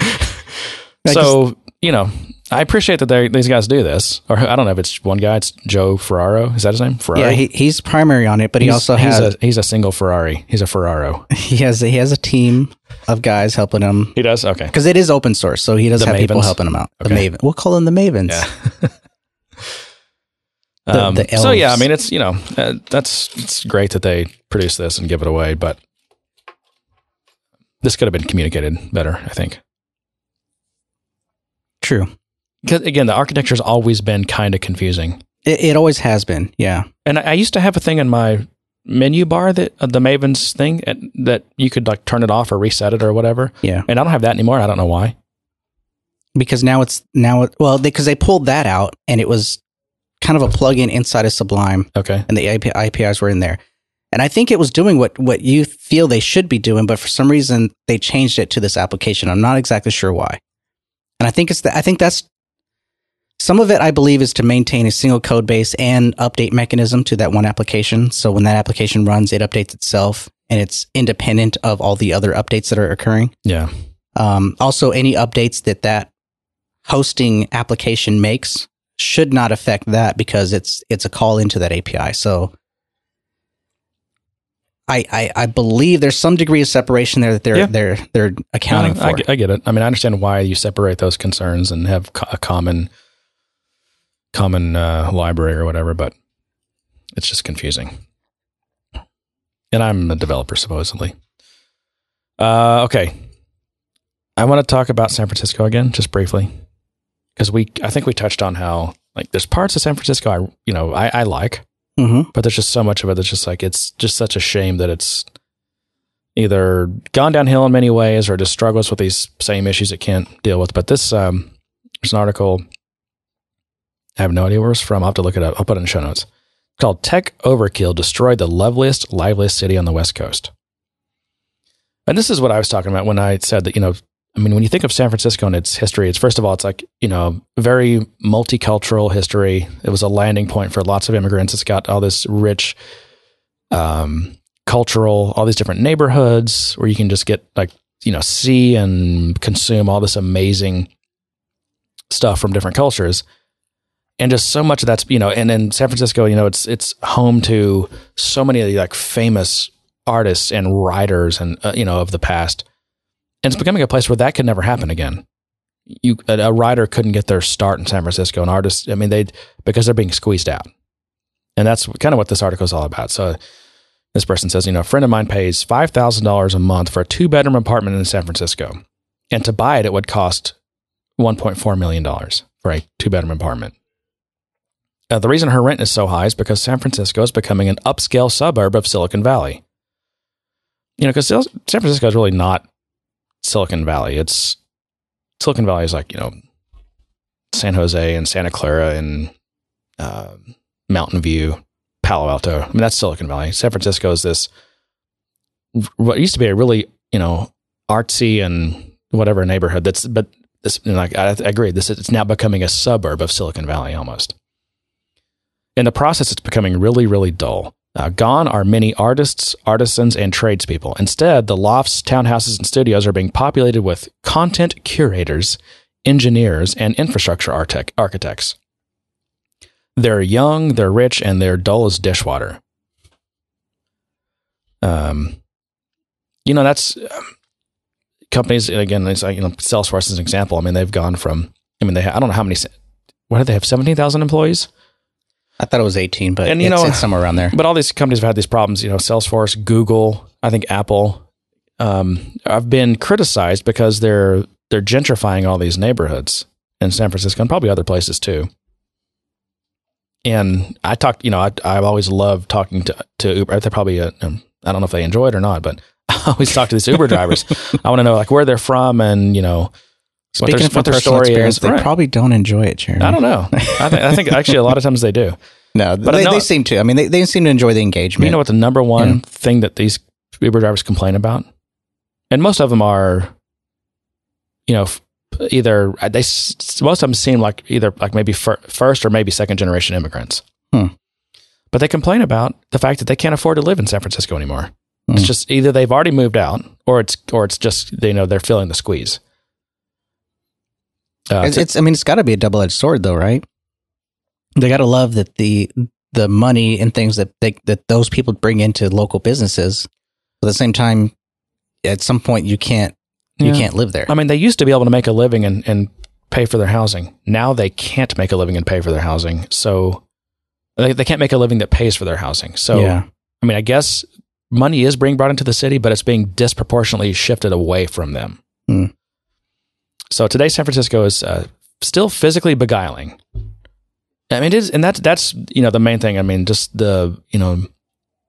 So you know, I appreciate that they, these guys do this. Or I don't know if it's one guy. It's Joe Ferraro. Is that his name? Ferrari. Yeah, he, he's primary on it, but he He's- also he's has a he's a single Ferrari. He's a Ferraro. he has he has a team of guys helping him He does okay. because it is open source, so he does The have people helping him out. The Maven, we'll call them the Mavens. Yeah. Um, the so yeah, I mean, it's you know, uh, that's it's great that they produce this and give it away, but this could have been communicated better. I think. True. Because again, the architecture's always been kind of confusing. It, it always has been. Yeah. And I I used to have a thing in my menu bar that uh, the Maven's thing uh, that you could like turn it off or reset it or whatever. Yeah. And I don't have that anymore. I don't know why. Because now it's now it, well because they, pulled that out and it was kind of a plug-in inside of Sublime Okay. and the IP, APIs were in there. And I think it was doing what what you feel they should be doing, but for some reason they changed it to this application. I'm not exactly sure why. And I think it's the, I think that's some of it I believe is to maintain a single code base and update mechanism to that one application. So when that application runs, it updates itself and it's independent of all the other updates that are occurring. Yeah. Um, also, any updates that that hosting application makes should not affect that because it's it's a call into that API. So I I, I believe there's some degree of separation there that they're Yeah. they're they're accounting No, I, for. get- I get it. I mean, I understand why you separate those concerns and have co- a common common uh, library or whatever, but it's just confusing. And I'm a developer, supposedly. Uh, okay, I want to talk about San Francisco again, just briefly, because we I think we touched on how like there's parts of San Francisco I you know I, I like, hmm but there's just so much of it that's just like it's just such a shame that it's either gone downhill in many ways or just struggles with these same issues it can't deal with. But this um, there's an article. I have no idea where it's from. I'll have to look it up. I'll put it in the show notes. It's called "Tech Overkill Destroyed the Loveliest, Liveliest City on the West Coast." And this is what I was talking about when I said that you know, I mean, when you think of San Francisco and its history, it's first of all, it's like you know, very multicultural history. It was a landing point for lots of immigrants. It's got all this rich um, cultural, all these different neighborhoods where you can just get like, you know, see and consume all this amazing stuff from different cultures. And just so much of that's, you know, and in San Francisco, you know, it's, it's home to so many of the like famous artists and writers and, uh, you know, of the past. And it's becoming a place where that could never happen again. You, a, writer couldn't get their start in San Francisco. An artist, I mean, they, because they're being squeezed out. And that's kind of what this article is all about. So, this person says, you know, a friend of mine pays $5,000 a month for a two bedroom apartment in San Francisco. And to buy it, it would cost $1.4 million for a two bedroom apartment. Uh, the reason her rent is so high is because San Francisco is becoming an upscale suburb of Silicon Valley. You know, because San Francisco is really not Silicon Valley. It's Silicon Valley is like, you know, San Jose and Santa Clara and uh, Mountain View, Palo Alto. I mean, that's Silicon Valley. San Francisco is this what used to be a really you know artsy and whatever neighborhood. That's but this like I, I agree. This is, it's now becoming a suburb of Silicon Valley almost. In the process, it's becoming really really dull. Uh, gone are many artists, artisans, and tradespeople. Instead, the lofts, townhouses, and studios are being populated with content curators, engineers, and infrastructure architect- architects. They're young, they're rich, and they're dull as dishwater. Um, you know, that's um, companies. and Again, it's like you know, Salesforce is an example. I mean, they've gone from. I mean, they. I don't know how many. What do they have? Seventeen thousand employees. I thought it was 18, but And, you it's, know- it's somewhere around there. But all these companies have had these problems. You know, Salesforce, Google, I think Apple, um, I've been criticized because they're they're gentrifying all these neighborhoods in San Francisco and probably other places too. And I talked, you know, I, I've always loved talking to to Uber. They're probably, uh, um, I don't know if they enjoy it or not, but I always talk to these Uber drivers. I want to know like where they're from and you know Speaking their, of what their story experience, is. they Right. probably don't enjoy it, Jeremy. I don't know. I, th- I think actually a lot of times they do. No, But they, they seem to. I mean, they, they seem to enjoy the engagement. You know what the number one Yeah. thing that these Uber drivers complain about, and most of them are, you know, either uh, they most of them seem like either like maybe fir- first or maybe second generation immigrants. Hmm. But they complain about the fact that they can't afford to live in San Francisco anymore. Hmm. It's just either they've already moved out, or it's or it's just you know they're feeling the squeeze. Uh, it's, to- it's I mean, it's got to be a double edged sword, though, right? They got to love that the the money and things that they, that those people bring into local businesses. But at the same time, at some point, you can't you Yeah. can't live there. I mean, they used to be able to make a living and, and pay for their housing. Now they can't make a living and pay for their housing. So they, they can't make a living that pays for their housing. So, yeah, I mean, I guess money is being brought into the city, but it's being disproportionately shifted away from them. Hmm. So today, San Francisco is uh, still physically beguiling. I mean, it is, and that's that's you know the main thing. I mean, just the you know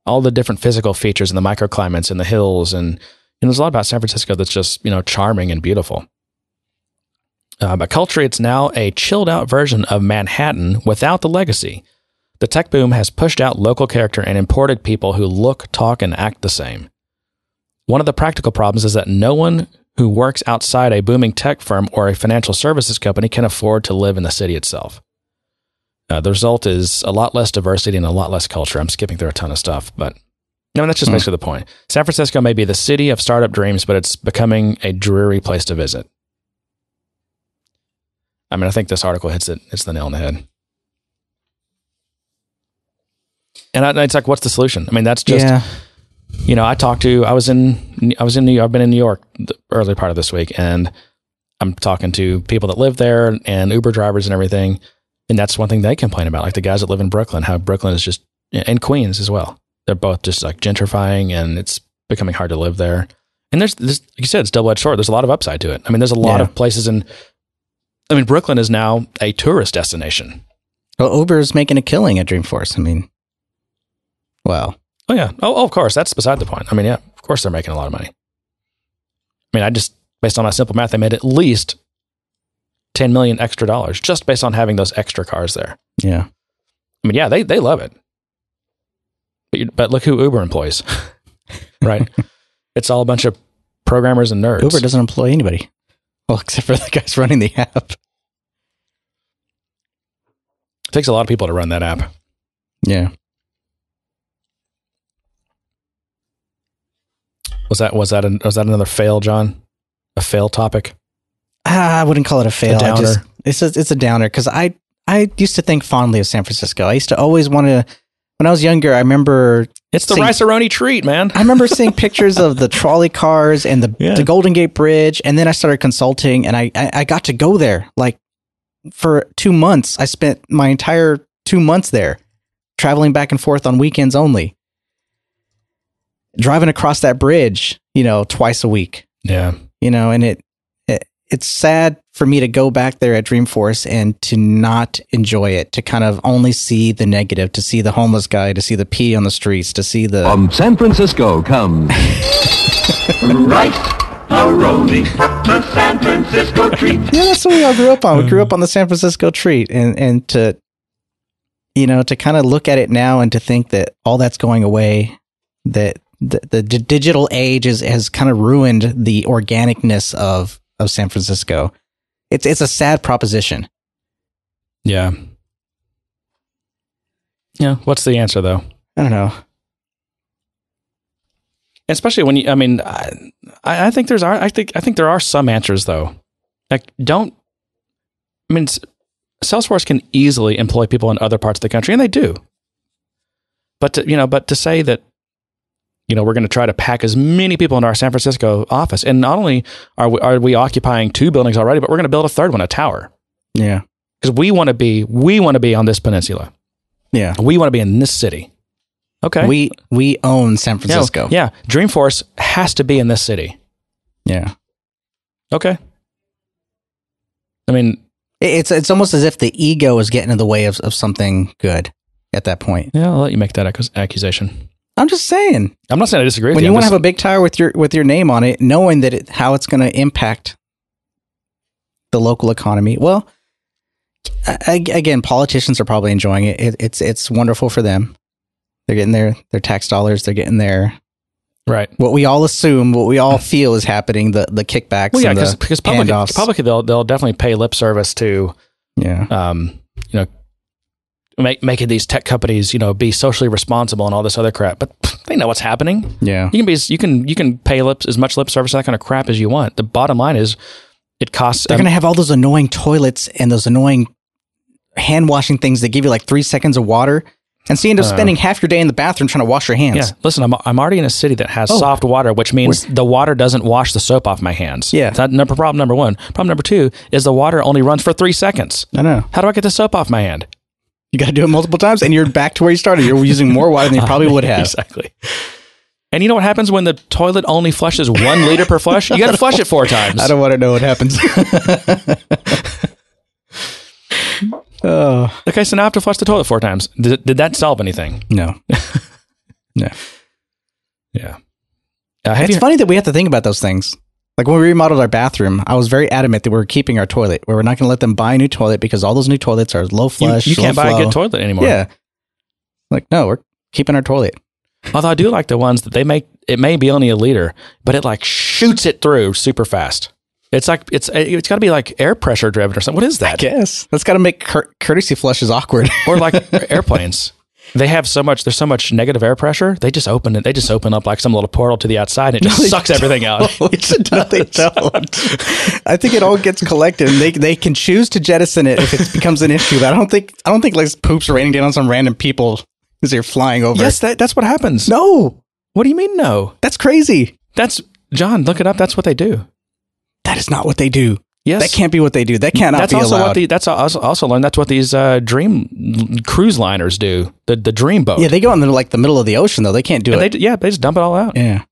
all the different physical features and the microclimates and the hills, and you know, there's a lot about San Francisco that's just you know charming and beautiful. Uh, but culturally, it's now a chilled out version of Manhattan without the legacy. The tech boom has pushed out local character and imported people who look, talk, and act the same. One of the practical problems is that no one who works outside a booming tech firm or a financial services company can afford to live in the city itself. Uh, the result is a lot less diversity and a lot less culture. I'm skipping through a ton of stuff, but I mean, that's just Hmm. basically the point. San Francisco may be the city of startup dreams, but it's becoming a dreary place to visit. I mean, I think this article hits it, hits the nail on the head. And I, it's like, what's the solution? I mean, that's just yeah, you know, I talked to, I was in, I was in New York, I've been in New York the early part of this week and I'm talking to people that live there and Uber drivers and everything. And that's one thing they complain about, like the guys that live in Brooklyn, how Brooklyn is just, and Queens as well. They're both just like gentrifying and it's becoming hard to live there. And there's, there's like you said, it's double edged sword. There's a lot of upside to it. I mean, there's a lot Yeah. of places in, I mean, Brooklyn is now a tourist destination. well, Uber is making a killing at Dreamforce. I mean, well, Oh yeah. Oh, oh, of course. That's beside the point. I mean, yeah, of course they're making a lot of money. I mean, I just based on my simple math, they made at least ten million extra dollars just based on having those extra cars there. yeah, I mean, yeah, they they love it. But, you, but look who Uber employs, right? it's all a bunch of programmers and nerds. Uber doesn't employ anybody. Well, except for the guys running the app. It takes a lot of people to run that app. Yeah, Was that was that an, was that another fail, John? A fail topic? Ah, I wouldn't call it a fail. I downer. just, it's a, it's a downer because I I used to think fondly of San Francisco. I used to always want to. When I was younger, I remember It's the rice-a-roni treat, man. I remember seeing pictures of the trolley cars and the, Yeah. the Golden Gate Bridge, and then I started consulting, and I, I I got to go there like for two months. I spent my entire two months there, traveling back and forth on weekends only, driving across that bridge, you know, twice a week, Yeah. you know, and it, it it's sad for me to go back there at Dreamforce and to not enjoy it, to kind of only see the negative, to see the homeless guy, to see the pee on the streets, to see the From San Francisco comes Rice-A-Roni, the San Francisco treat. Yeah, that's what we all grew up on. We grew mm. up on the San Francisco treat, and and to you know to kind of look at it now and to think that all that's going away, that the, the d- digital age is, has kind of ruined the organicness of of San Francisco. It's it's a sad proposition. Yeah. Yeah. What's the answer though? I don't know. especially when you i mean i i think there's i think i think there are some answers though like don't i mean salesforce can easily employ people in other parts of the country and they do but to, you know but to say that you know we're going to try to pack as many people into our san francisco office and not only are we, are we occupying two buildings already but we're going to build a third one a tower Yeah, because we want to be we want to be on this peninsula yeah, we want to be in this city Okay. We we own San Yeah, Francisco. Yeah. Dreamforce has to be in this city. yeah. Okay. I mean, It's it's almost as if the ego is getting in the way of, of something good at that point. yeah, I'll let you make that accusation. I'm just saying. I'm not saying I disagree with you. when you. you want to have a big tire with your with your name on it, knowing that it, how it's going to impact the local economy. Well, I, again, politicians are probably enjoying it. it. It's it's wonderful for them. They're getting their their tax dollars. They're getting their right. what we all assume, what we all feel is happening. The the kickbacks. Well, yeah, and because the because public, publicly they'll they'll definitely pay lip service to Yeah, um you know make, making these tech companies you know be socially responsible and all this other crap, but they know what's happening. yeah. You can be you can you can pay lips as much lip service that kind of crap as you want. The bottom line is it costs. They're um, going to have all those annoying toilets and those annoying hand washing things that give you like three seconds of water. And so you end up Uh, spending half your day in the bathroom trying to wash your hands. yeah, listen, I'm, I'm already in a city that has Oh. soft water, which means the water doesn't wash the soap off my hands. Yeah. That's number problem number one. Problem number two is the water only runs for three seconds. I know. How do I get the soap off my hand? You got to do it multiple times, and you're back to where you started. You're using more water than you probably would have. exactly. And you know what happens when the toilet only flushes one liter per flush? You got to flush it four times. I don't want to know what happens. oh Okay, so now I have to flush the toilet four times. Did, did that solve anything? no, no. Yeah. Uh, It's funny that we have to think about those things. Like when we remodeled our bathroom, I was very adamant that we were keeping our toilet. We were not going to let them buy a new toilet because all those new toilets are low you, flush. you can't low buy a good toilet anymore. Yeah. Like no, we're keeping our toilet. Although I do like the ones that they make. It may be only a liter, but it like shoots it through super fast. It's like it's it's got to be like air pressure driven or something. What is that? Guess that's got to make cour- courtesy flushes awkward. Or like airplanes. They have so much. There's so much negative air pressure. They just open it. They just open up like some little portal to the outside, and it just they sucks everything out. no, they don't. I think it all gets collected, and they they can choose to jettison it if it becomes an issue. But I don't think I don't think like poops raining down on some random people as they're flying over. yes, that, that's what happens. no, What do you mean no? that's crazy. That's John. Look it up. That's what they do. That is not what they do. Yes, That can't be what they do. That cannot that's be also allowed. what the that's also learned. That's what these uh, dream cruise liners do. The the dream boat. yeah, they go in the, like the middle of the ocean though. They can't do And it. they yeah they just dump it all out. yeah,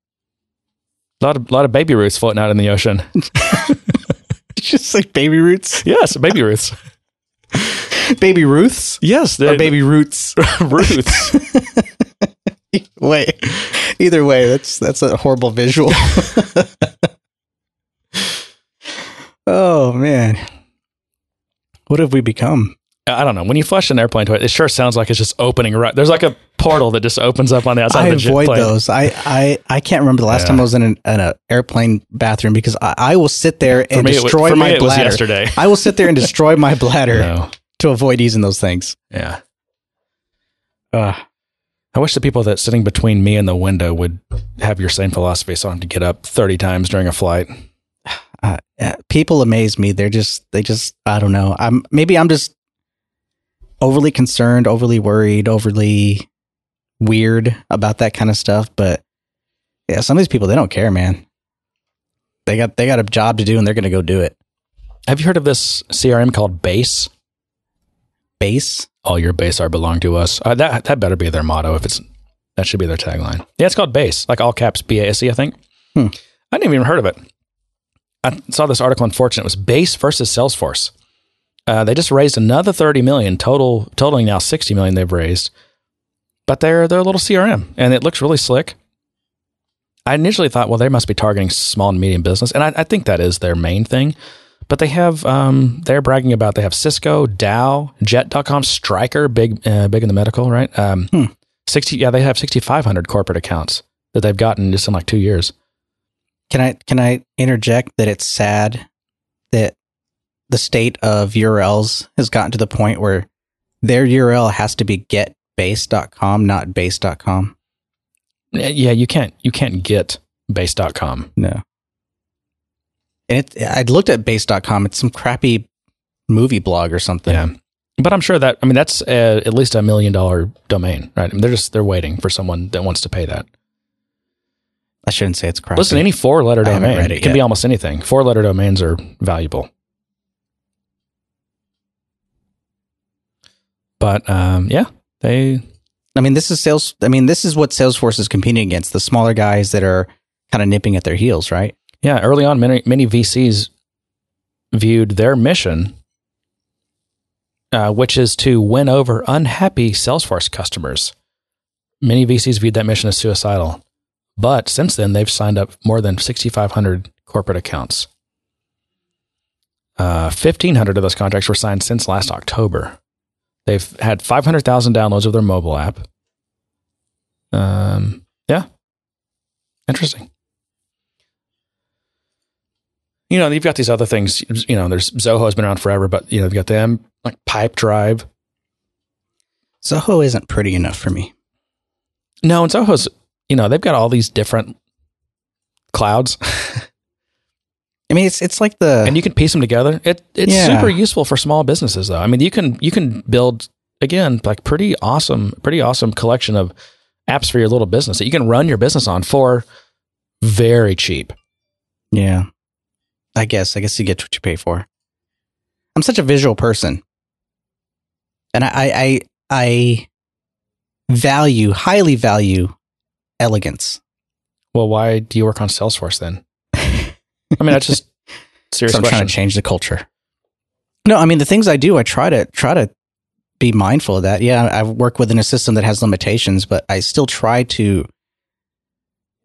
A lot of lot of baby roots floating out in the ocean. just like baby roots, yes, baby Ruths. baby Ruths, Yes, or baby roots. Ruths. Wait, either way, that's that's a horrible visual. Oh man, what have we become? I don't know. When you flush an airplane toilet, it sure sounds like it's just opening right. There's like a portal that just opens up on the outside I of the avoid those. I, I I can't remember the last Yeah. time I was in an, in an airplane bathroom because I, I will sit there and me, it was- destroy my bladder. yesterday. I will sit there and destroy my bladder No. to avoid using those things. Yeah. Uh, I wish the people that sitting between me and the window would have your same philosophy, so I have to get up 30 times during a flight. Uh, uh, people amaze me. They're just they just I don't know. I'm maybe I'm just overly concerned, overly worried, overly weird about that kind of stuff. But yeah, some of these people they don't care, man. They got they got a job to do and they're going to go do it. Have you heard of this CRM called Base? Base. All your base are belong to us. Uh, that that better be their motto. If it's that should be their tagline. Yeah, it's called Base, like all caps B A S E. I think. Hmm. I didn't even heard of it. I saw this article in Fortune. It was Base versus Salesforce. Uh, they just raised another thirty million total, totaling now sixty million they've raised. But they're they're a little CRM, and it looks really slick. I initially thought, well, they must be targeting small and medium business, and I, I think that is their main thing. But they have, um, they're bragging about they have Cisco, Dow, Jet.com, Stryker, big, uh, big in the medical, right? Um, Hmm. sixty, yeah, they have sixty five hundred corporate accounts that they've gotten just in like two years. Can I can I interject that it's sad that the state of URLs has gotten to the point where their URL has to be getbase.com, not base.com. Yeah, you can't, you can't get base.com. No. And it, I looked at base.com. It's some crappy movie blog or something. Yeah. But I'm sure that, I mean, that's uh, at least a million dollar domain, right? I mean, they're just, they're waiting for someone that wants to pay that. I shouldn't say it's crappy. Listen, any four letter domain, it, it can yet. be almost anything. Four letter domains are valuable. But um, yeah, they I mean, this is sales. I mean, this is what Salesforce is competing against the smaller guys that are kind of nipping at their heels, right? Yeah, early on, many many VCs viewed their mission, uh, which is to win over unhappy Salesforce customers. Many VCs viewed that mission as suicidal, but since then they've signed up more than 6,500 corporate accounts. Uh, 1,500 of those contracts were signed since last October. They've had 500,000 downloads of their mobile app. Um, yeah, interesting you know, you've got these other things. You know, there's Zoho has been around forever, but you know, you've got them like Pipedrive. Zoho isn't pretty enough for me. No, and Zoho's, you know, they've got all these different clouds, I mean, it's it's like the and you can piece them together. It it's Yeah. super useful for small businesses, though. I mean, you can you can build again like pretty awesome, pretty awesome collection of apps for your little business that you can run your business on for very cheap. yeah. I guess I guess you get what you pay for. I'm such a visual person, and I I I, I value highly value elegance. Well, why do you work on Salesforce then? I mean, that's just serious So I'm question. trying to change the culture. No, I mean the things I do, I try to try to be mindful of that. Yeah, I work within a system that has limitations, but I still try to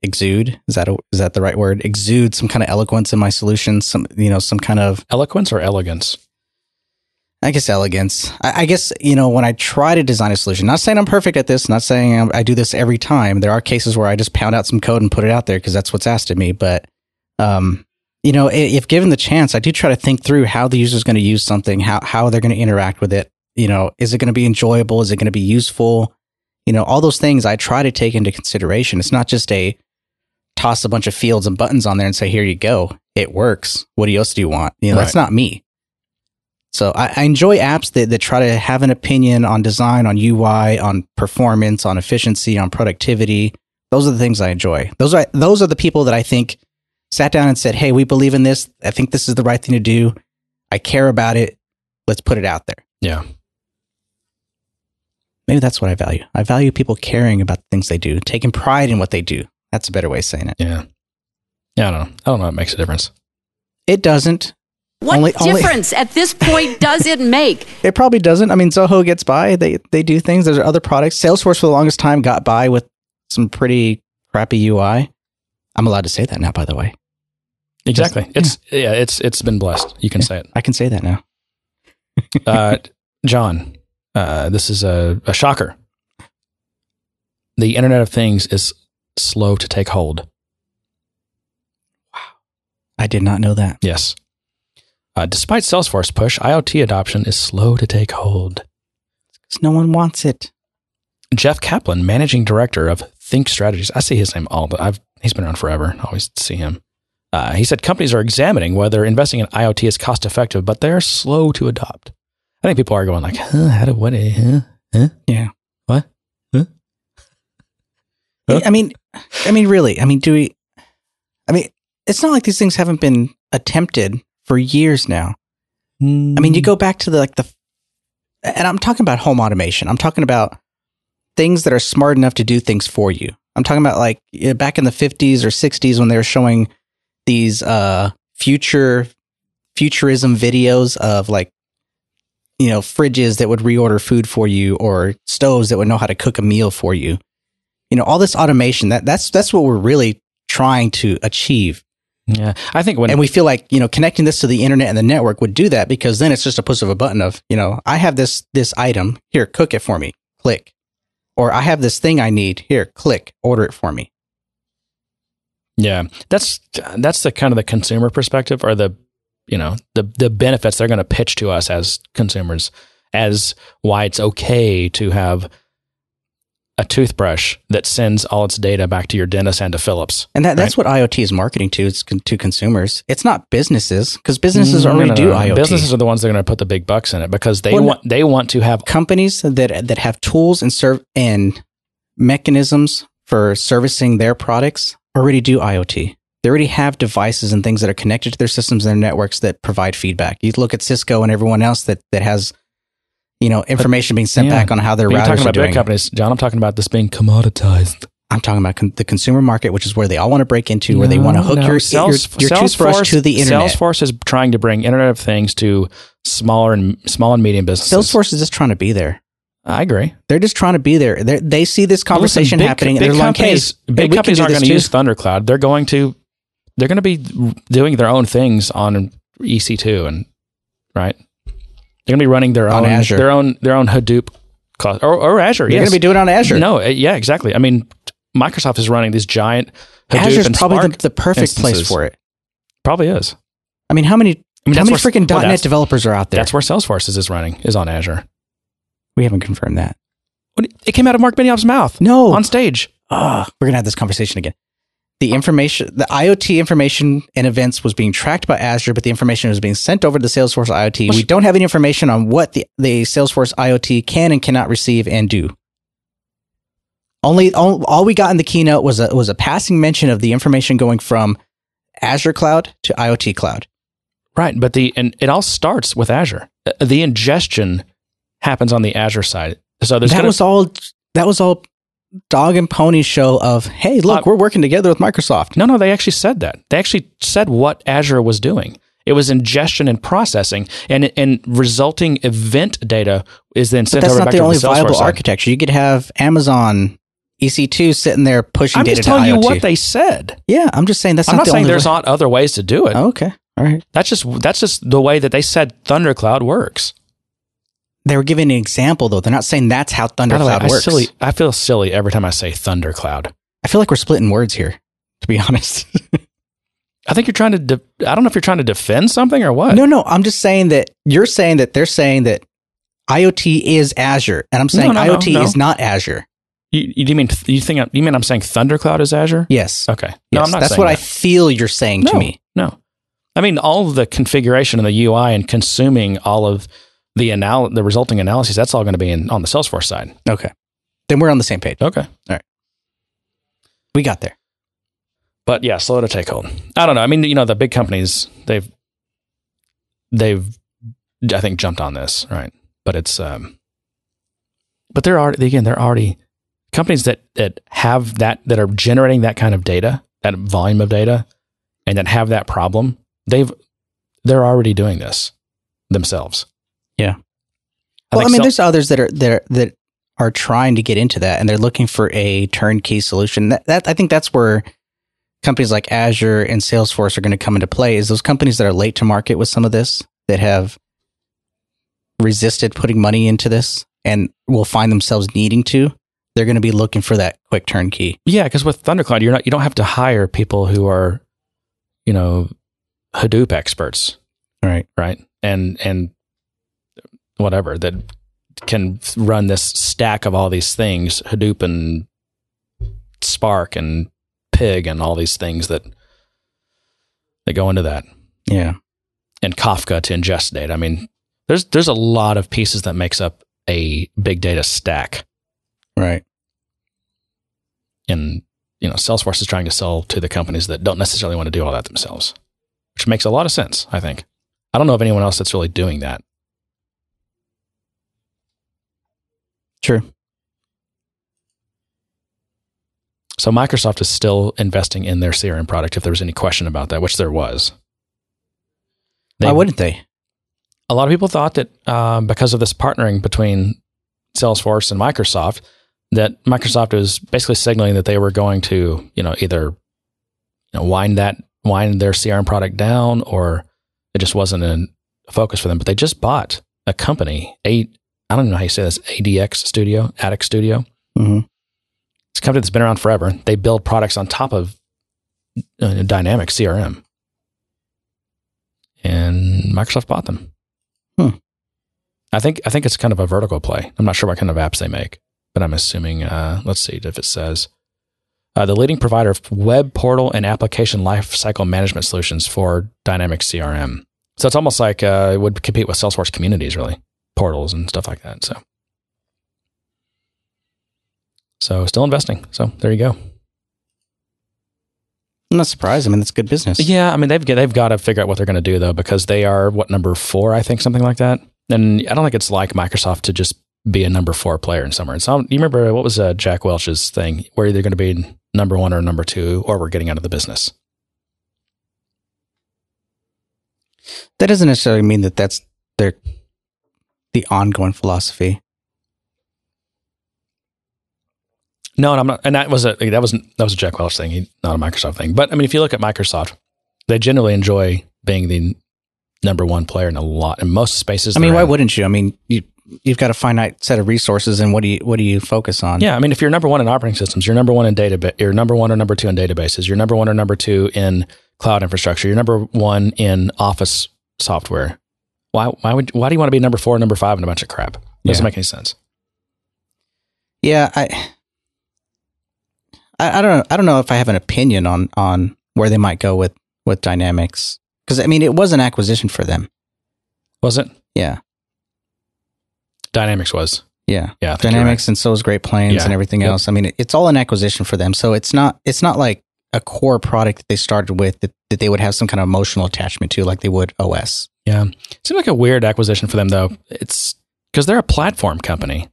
exude. Is that a, is that the right word? Exude some kind of eloquence in my solutions. Some you know some kind of Eloquence or elegance? I guess elegance. I, I guess you know when I try to design a solution. Not saying I'm perfect at this. Not saying I'm, I do this every time. There are cases where I just pound out some code and put it out there because that's what's asked of me. But um, you know, if given the chance, I do try to think through how the user is going to use something, how how they're going to interact with it. You know, is it going to be enjoyable? Is it going to be useful? You know, all those things I try to take into consideration. It's not just a toss a bunch of fields and buttons on there and say, "Here you go, it works." What else do you want? You know, that's not me. So I, I enjoy apps that, that try to have an opinion on design, on UI, on performance, on efficiency, on productivity. Those are the things I enjoy. Those are those are the people that I think sat down and said, "Hey, we believe in this. I think this is the right thing to do. I care about it. Let's put it out there." Yeah. Maybe that's what I value. I value people caring about the things they do, taking pride in what they do. That's a better way of saying it. Yeah. Yeah, I don't know. I don't know. It makes a difference. It doesn't. What Only- only- difference at this point does it make? It probably doesn't. I mean, Zoho gets by. They they do things. There's other products. Salesforce for the longest time got by with some pretty crappy UI. I'm allowed to say that now, by the way. Exactly. It's yeah. It's it's been blessed. You can say it. I can say that now. Uh, John, uh, this is a, a shocker. The Internet of Things is slow to take hold. Wow. I did not know that. Yes. Uh, despite Salesforce push, IoT adoption is slow to take hold. Because no one wants it. Jeff Kaplan, managing director of Think Strategies. I see his name all the I've he's been around forever. I always see him. Uh, he said companies are examining whether investing in IoT is cost effective, but they're slow to adopt. I think people are going like, huh, how do what? Huh? Huh? Yeah. What? Huh? I mean, I mean, really. I mean, do we? I mean, it's not like these things haven't been attempted for years now. I mean, you go back to the like the, and I'm talking about home automation. I'm talking about things that are smart enough to do things for you. I'm talking about like you know, back in the 50s or 60s when they were showing these uh future futurism videos of like you know fridges that would reorder food for you or stoves that would know how to cook a meal for you. You know, all this automation that that's that's what we're really trying to achieve. Yeah, I think when And we feel like, you know, connecting this to the internet and the network would do that because then it's just a push of a button of, you know, I have this this item, here, cook it for me. Click. Or I have this thing I need, here, click, order it for me. Yeah, that's that's the kind of the consumer perspective, or the you know the the benefits they're going to pitch to us as consumers, as why it's okay to have a toothbrush that sends all its data back to your dentist and to Philips. And that, that's what IoT is marketing to, it's con- to consumers. It's not businesses because businesses No, already no, do no. IoT. Businesses are the ones that are going to put the big bucks in it because they Well, want they want to have companies that that have tools and serve and mechanisms for servicing their products already do IoT. They already have devices and things that are connected to their systems and their networks that provide feedback. You look at Cisco and everyone else that that has, you know, information being sent Yeah. back on how their But you're routers talking are about doing. big companies, John. I'm talking about this being commoditized. I'm talking about con- the consumer market, which is where they all want to break into, where they want to hook your, your, your toothbrush to the internet. Salesforce is trying to bring Internet of Things to smaller and small and medium businesses. Salesforce is just trying to be there. I agree. They're just trying to be there. They're, they see this conversation Listen, big- happening, Big they're like, "Hey, companies, hey, big we companies aren't going to use ThunderCloud. They're going to they're going to be doing their own things on EC2 and right. They're going to be running their On own Azure. their own their own Hadoop or, or Azure. You're yes. going to be doing it on Azure. No, uh, yeah, exactly. I mean, Microsoft is running these giant Hadoop Azure's and probably Spark the, the perfect place for it. Probably is. I mean, how many I mean, how many where- freaking well, .NET developers are out there? That's where Salesforce is, is running is on Azure. we haven't confirmed that. It came out of Marc Benioff's mouth. No. on stage. Ah, we're gonna have this conversation again. The information, the IoT information and events was being tracked by Azure, but the information was being sent over to the Salesforce IoT. We don't have any information on what the, the Salesforce IoT can and cannot receive and do. Only all, all we got in the keynote was a was a passing mention of the information going from Azure Cloud to IoT Cloud. Right, but the and it all starts with Azure. Uh, The ingestion happens on the Azure side. So there's that was all. That was all. Dog and pony show of hey, look, Uh, we're working together with Microsoft. no, no. They actually said that. They actually said what Azure was doing. It was ingestion and processing, and and resulting event data is then But sent that's over not back the only the viable side. architecture. You could have Amazon EC2 sitting there pushing I'm data just to telling you what they said. yeah, I'm just saying that's I'm not not the saying there's way. not other ways to do it. Oh, okay, all right. That's just that's just the way that they said ThunderCloud works. They were giving an example though. They're not saying that's how By the way, ThunderCloud I, works. silly, I feel silly every time I say ThunderCloud. I feel like we're splitting words here. To be honest, I think you're trying to. De- I don't know if you're trying to defend something or what. no, no. I'm just saying that you're saying that they're saying that IoT is Azure, and I'm saying no, no, IoT no. is not Azure. You, you mean you think you mean I'm saying ThunderCloud is Azure? Yes, Okay. No, yes. I'm not. that's what I feel you're saying to me. No, I mean all of the configuration and the UI and consuming all of the anal- the resulting analysis. That's all going to be in on the Salesforce side. Okay, then we're on the same page. Okay. All right. We got there. But yeah, slow to take hold. I don't know. I mean, you know, the big companies they've they've I think jumped on this right, but it's um, but they're already again they're already companies that that have that that are generating that kind of data, that volume of data, and that have that problem. They've they're already doing this themselves. Yeah. I well, I mean, so- there's others that are that are, that are trying to get into that, and they're looking for a turnkey solution. That, that I think that's where companies like Azure and Salesforce are going to come into play. Is those companies that are late to market with some of this that have resisted putting money into this and will find themselves needing to. They're going to be looking for that quick turnkey. Yeah, because with ThunderCloud, you're not you don't have to hire people who are, you know, Hadoop experts, Right. right? And and whatever that can run this stack of all these things, Hadoop and Spark and Pig and all these things that that go into that, Yeah. and Kafka to ingest data. I mean, there's there's a lot of pieces that makes up a big data stack. Right. and you know salesforce is trying to sell to the companies that don't necessarily want to do all that themselves which makes a lot of sense i think i don't know of anyone else that's really doing that True. so microsoft is still investing in their crm product if there was any question about that which there was They- Why wouldn't they? a lot of people thought that um, because of this partnering between Salesforce and Microsoft, that Microsoft was basically signaling that they were going to, you know, either you know, wind that wind their CRM product down, or it just wasn't a focus for them. But they just bought a company, a I don't know how you say this, ADX Studio, Attic Studio. hmm It's a company that's been around forever. They build products on top of uh, Dynamic CRM, and Microsoft bought them. Hmm. I think I think it's kind of a vertical play. I'm not sure what kind of apps they make, but I'm assuming. Uh, let's see if it says uh, the leading provider of web portal and application lifecycle management solutions for Dynamic CRM. So it's almost like uh, it would compete with Salesforce communities, really portals and stuff like that. So, so still investing. So there you go. I'm not surprised. I mean, that's good business. Yeah, I mean they've got- they've got to figure out what they're going to do though because they are what number four, I think, something like that And I don't think it's like Microsoft to just be a number four player in somewhere. And so you remember what was uh, Jack Welch's thing? We're either going to be number one or number two, or we're getting out of the business. That doesn't necessarily mean that that's their the ongoing philosophy. No, and I'm not. And that was a that was that was a Jack Welch thing, he, not a Microsoft thing. But I mean, if you look at Microsoft, they generally enjoy being the number one player in a lot in most spaces. I mean, why in. wouldn't you? I mean, you you've got a finite set of resources, and what do you what do you focus on? Yeah, I mean, if you're number one in operating systems, you're number one in data. You're number one or number two in databases. You're number one or number two in cloud infrastructure. You're number one in Office software. Why? Why would? Why do you want to be number four, number five, and a bunch of crap? Doesn't Yeah. make any sense. Yeah, I, I, I don't know. I don't know if I have an opinion on on where they might go with with Dynamics because I mean it was an acquisition for them. Was it? Yeah, Dynamics was. yeah. Yeah, I think you're Dynamics and so is Great Plains Yeah. and everything Yep. else. I mean, it, it's all an acquisition for them. So it's not it's not like a core product that they started with that, that they would have some kind of emotional attachment to, like they would OS. Yeah. Seemed like a weird acquisition for them, though. It's because they're a platform company,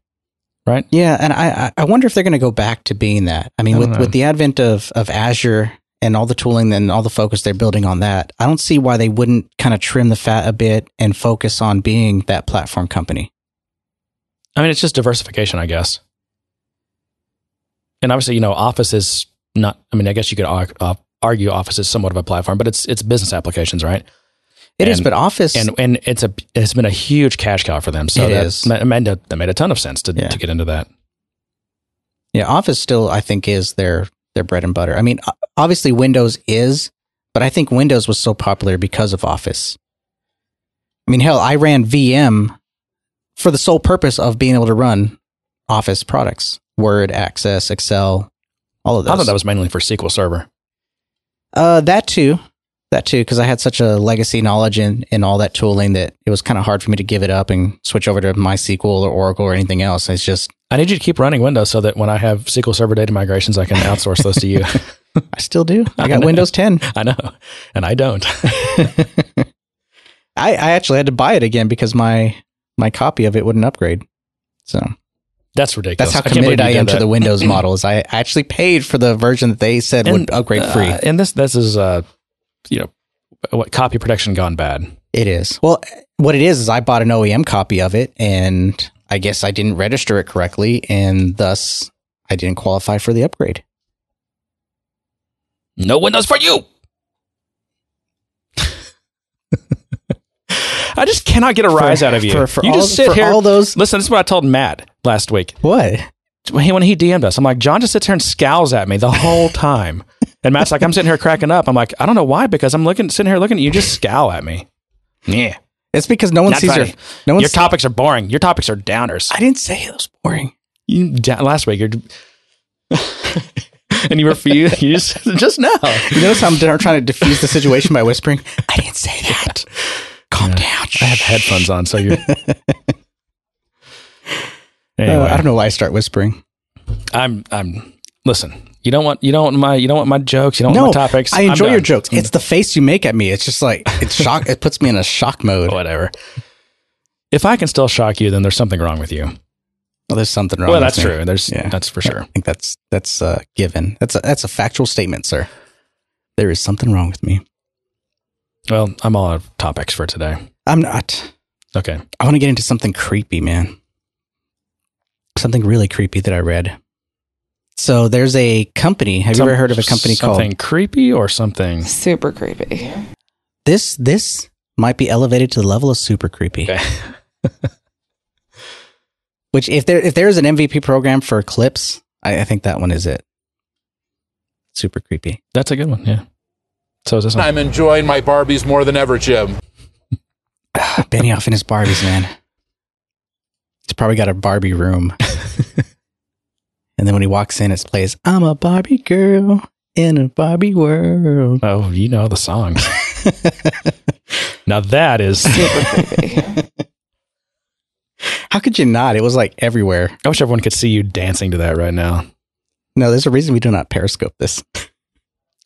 right? Yeah, and I I- wonder if they're going to go back to being that. I mean, I with know. with the advent of of Azure and all the tooling and all the focus they're building on that, I don't see why they wouldn't kind of trim the fat a bit and focus on being that platform company. I mean, it's just diversification, I guess. And obviously, you know, Office is not. I mean, I guess you could uh, argue Office is somewhat of a platform, but it's it's business applications, right? It is, And- but Office And and it's a it's been a huge cash cow for them. So It that is. ma- made a, that made a ton of sense to Yeah. to get into that. Yeah, Office still I think is their their bread and butter. I mean, obviously Windows is, but I think Windows was so popular because of Office. I mean, hell, I ran VM for the sole purpose of being able to run Office products, Word, Access, Excel, all of those. I thought that was mainly for SQL Server. uh that too. That too, because I had such a legacy knowledge in, in all that tooling that it was kind of hard for me to give it up and switch over to MySQL or Oracle or anything else. It's just I need you to keep running Windows so that when I have SQL Server data migrations, I can outsource those to you. I still do. I I got know. Windows 10. I know, and I don't. I, I actually had to buy it again because my my copy of it wouldn't upgrade. So That's ridiculous. that's how committed you I am to the Windows model. Is I actually paid for the version that they said would upgrade free. uh, and this this is uh, you know, what copy protection gone bad. it is. Well, what it is is I bought an OEM copy of it, and I guess I didn't register it correctly, and thus I didn't qualify for the upgrade. No Windows for you. I just cannot get a rise For- out of you. for- for you all- just sit here. all those- Listen, this is what I told Matt last week What? when he, when he DM'd us. I'm like, John just sits here and scowls at me the whole time. And Matt's like, I'm sitting here cracking up. I'm like, I don't know why, because I'm looking, sitting here looking at you, just scowl at me. Yeah, It's because no one Not sees your no one. your topics are boring. Your topics are downers. I didn't say it was boring. You da- last week, you're, and you refuse. You just just now. You notice how I'm trying to diffuse the situation by whispering. I didn't say that. Calm down. I have headphones on, so you're. anyway, Uh, I don't know why I start whispering. I'm. I'm. Listen, you don't want. You don't want my. You don't want my jokes. You don't No, want my topics. I enjoy your jokes. It's the face you make at me. It's just like it's shock. it puts me in a shock mode. whatever. If I can still shock you, then there's something wrong with you. Well, there's something wrong. well, that's me. true. There's Yeah. that's for sure. I think that's that's uh, given. That's a that's a factual statement, sir. There is something wrong with me. Well, I'm all out of topics for today. I'm not. Okay. I want to get into something creepy, man. Something really creepy that I read. So there's a company. Have Some- you ever heard of a company something called something creepy or something? Super creepy. this? This might be elevated to the level of super creepy. Okay. Which, if there if there is an MVP program for clips, I, I think that one is it. Super creepy. That's a good one. Yeah. So is this one. I'm enjoying my Barbies more than ever, Jim. Benioff in his Barbies, man. He's probably got a Barbie room. and then when he walks in, it plays, I'm a Barbie girl in a Barbie world. Oh, you know the songs. now that is. Super creepy. How could you not? It was like everywhere. I wish everyone could see you dancing to that right now. No, there's a reason we do not periscope this. Uh,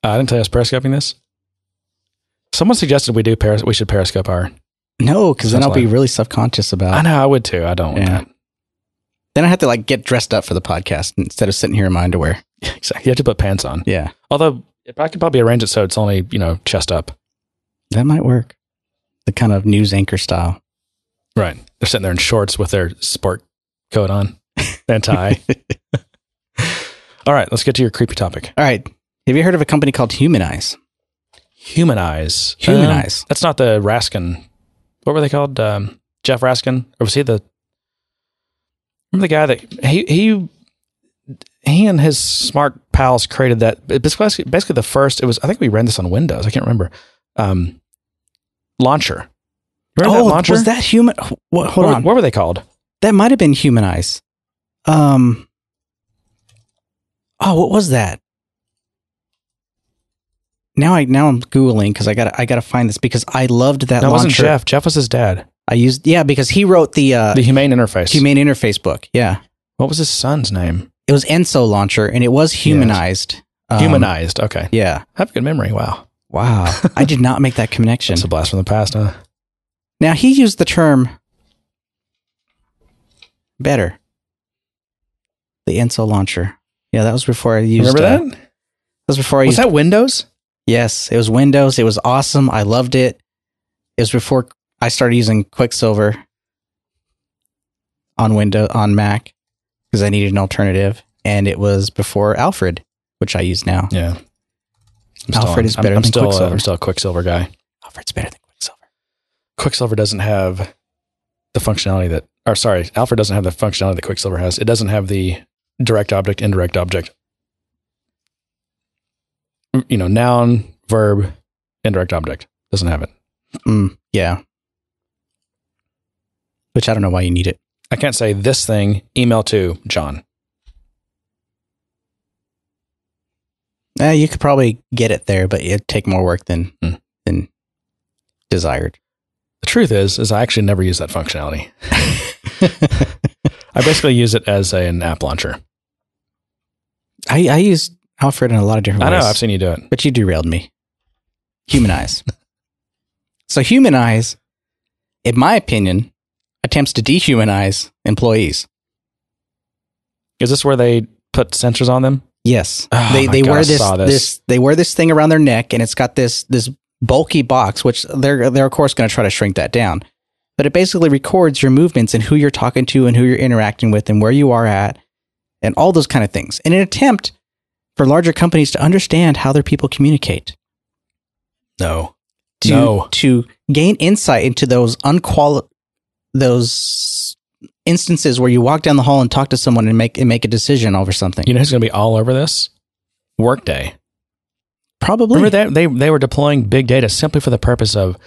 I didn't tell you I was periscoping this. Someone suggested we do peris- we should periscope our No, because then I'll be really self conscious about. I know I would too. I don't want Yeah. Then I have to like get dressed up for the podcast instead of sitting here in my underwear. Exactly. You have to put pants on. Yeah, Although I could probably arrange it so it's only, you know, chest up. that might work. The kind of news anchor style. Right. They're sitting there in shorts with their sport coat on and tie. All right, let's get to your creepy topic. All right. Have you heard of a company called Humanyze? Humanyze. Humanyze. Um, that's not the Raskin. What were they called? Um, Jeff Raskin? Or was he the. Remember the guy that. He, he, he and his smart pals created that. Basically, basically the first. It was. I think we ran this on Windows. I can't remember. Um, launcher. Remember oh, that launcher? was that human? What, hold what, on. What were they called? That might have been Humanize. Um. Oh, what was that? Now I now I'm googling because I got I got to find this because I loved that. That wasn't. Jeff. Jeff was his dad. I used yeah because he wrote the uh, The Humane Interface. Humane Interface book. Yeah, What was his son's name? it was Enso launcher and it was humanized. Um, Humanized. Okay. Yeah. I have a good memory. Wow. Wow. I did not make that connection. That's a blast from the past, huh? Now he used the term better. The Enso launcher. Yeah, that was before I used. Remember uh, that? That was before I Was used. Was that Windows? yes, it was Windows. It was awesome. I loved it. It was before I started using Quicksilver on Windows on Mac because I needed an alternative, and it was before Alfred, which I use now. Yeah. I'm Alfred is I'm- better I'm, than still, uh, Quicksilver. I'm still a Quicksilver guy. Alfred's better than Quicksilver. Quicksilver doesn't have the functionality that, or sorry, Alfred doesn't have the functionality that Quicksilver has. It doesn't have the direct object, indirect object. You know, noun, verb, indirect object. Doesn't have it. Mm, yeah. Which I don't know why you need it. I can't say this thing, email to John. Eh, you could probably get it there, but it'd take more work than Hmm. than desired. The truth is, is I actually never use that functionality. I basically use it as an app launcher. I, I use Alfred in a lot of different I know, ways. I've seen you do it. but you derailed me. Humanyze. so Humanyze, in my opinion, attempts to dehumanize employees. Is this where they put sensors on them? Yes, Oh they they God, wear this, this. this they wear this thing around their neck, and it's got this this bulky box, which they're they're of course going to try to shrink that down. But it basically records your movements and who you're talking to and who you're interacting with and where you are at, and all those kind of things. In an attempt for larger companies to understand how their people communicate. No. to No. to gain insight into those unquali- those instances where you walk down the hall and talk to someone and make and make a decision over something. You know who's going to be all over this? Workday. Probably. Remember that they they were deploying big data simply for the purpose of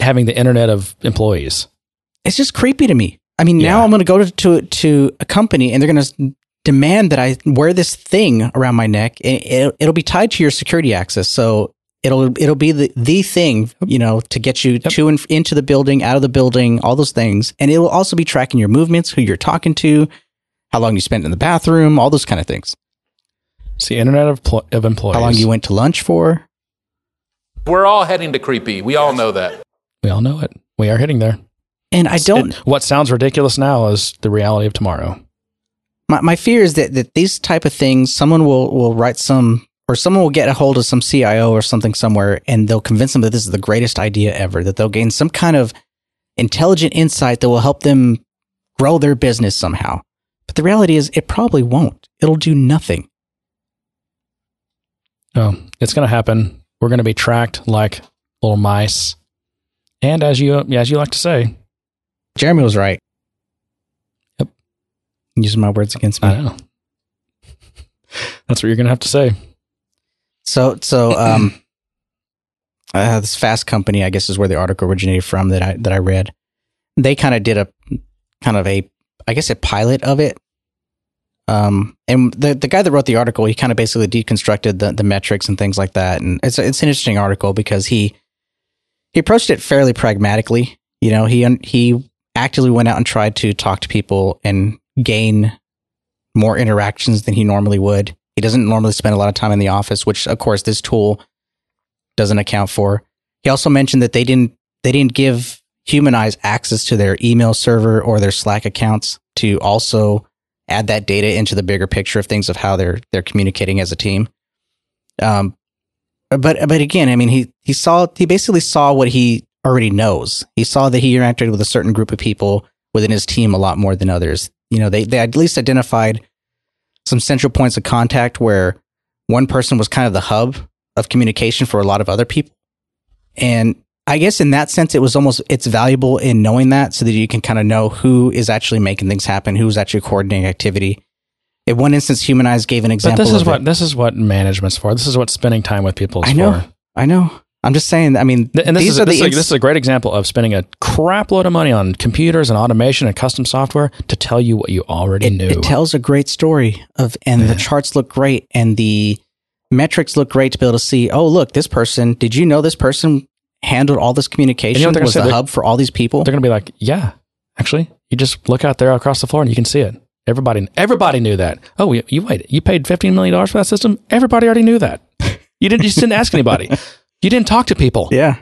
having the internet of employees. It's just creepy to me. I mean, now Yeah. I'm going to go to, to to a company and they're going to demand that I wear this thing around my neck. And it'll, it'll be tied to your security access, so it'll it'll be the the thing you know to get you Yep. to and into the building, out of the building, all those things, and it will also be tracking your movements, who you're talking to, how long you spent in the bathroom, all those kind of things. It's the internet of, pl- of employees. How long you went to lunch for? We're all heading to creepy. We all know that. We all know it. We are hitting there. And I don't. It- what sounds ridiculous now is the reality of tomorrow. my, my fear is that, that these type of things someone will will write some or someone will get a hold of some CIO or something somewhere and they'll convince them that this is the greatest idea ever that they'll gain some kind of intelligent insight that will help them grow their business somehow but the reality is it probably won't it'll do nothing No, it's going to happen. We're going to be tracked like little mice. And as you as you like to say, jeremy was right Yep. using my words against me I know. That's what you're going to have to say. So so um uh, this fast company I guess is where the article originated from that I that I read. They kind of did a kind of a I guess a pilot of it. Um and the the guy that wrote the article he kind of basically deconstructed the the metrics and things like that and it's it's an interesting article because he he approached it fairly pragmatically. You know, he he actively went out and tried to talk to people and gain more interactions than he normally would. He doesn't normally spend a lot of time in the office, which of course this tool doesn't account for. He also mentioned that they didn't they didn't give Humanyze access to their email server or their Slack accounts to also add that data into the bigger picture of things of how they're they're communicating as a team. Um, but but again, I mean, he he saw he basically saw what he already knows. He saw that he interacted with a certain group of people within his team a lot more than others. You know, they they at least identified some central points of contact where one person was kind of the hub of communication for a lot of other people. And I guess in that sense, it was almost it's valuable in knowing that so that you can kind of know who is actually making things happen, who's actually coordinating activity. In one instance, Humanyze gave an example. But this is what it. this is what management's for. This is what spending time with people is I know. for. I know. I'm just saying. I mean, And this these is, are this, the is a, this is a great example of spending a crap load of money on computers and automation and custom software to tell you what you already it, knew. it tells a great story of, and the charts look great, and the metrics look great to be able to see. Oh, look, this person. Did you know this person handled all this communication? You know was the hub for all these people. They're going to be like, yeah, actually, you just look out there across the floor and you can see it. Everybody, everybody knew that. Oh, you, you wait, you paid fifteen million dollars for that system. Everybody already knew that. You didn't, you just didn't ask anybody. You didn't talk to people. Yeah.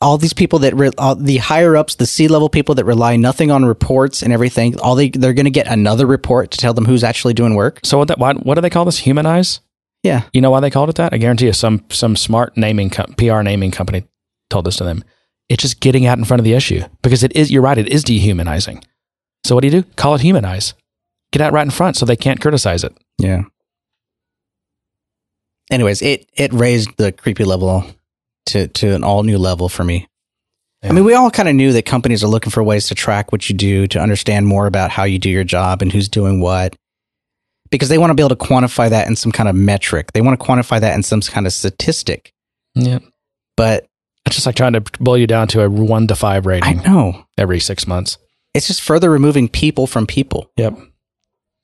All these people that re- all the higher ups, the C level people that rely nothing on reports and everything, all they they're going to get another report to tell them who's actually doing work. So what? That, why, what do they call this? Humanyze. Yeah, You know why they called it that? I guarantee you, some some smart naming co- PR naming company told this to them. It's just getting out in front of the issue because it is. You're right. It is dehumanizing. So what do you do? Call it humanize. Get out right in front so they can't criticize it. yeah. Anyways, it it raised the creepy level to to an all new level for me. I mean, we all kind of knew that companies are looking for ways to track what you do, to understand more about how you do your job and who's doing what. Because they want to be able to quantify that in some kind of metric. They want to quantify that in some kind of statistic. Yeah. But It's just like trying to boil you down to a one to five rating. I know every six months. it's just further removing people from people. Yep.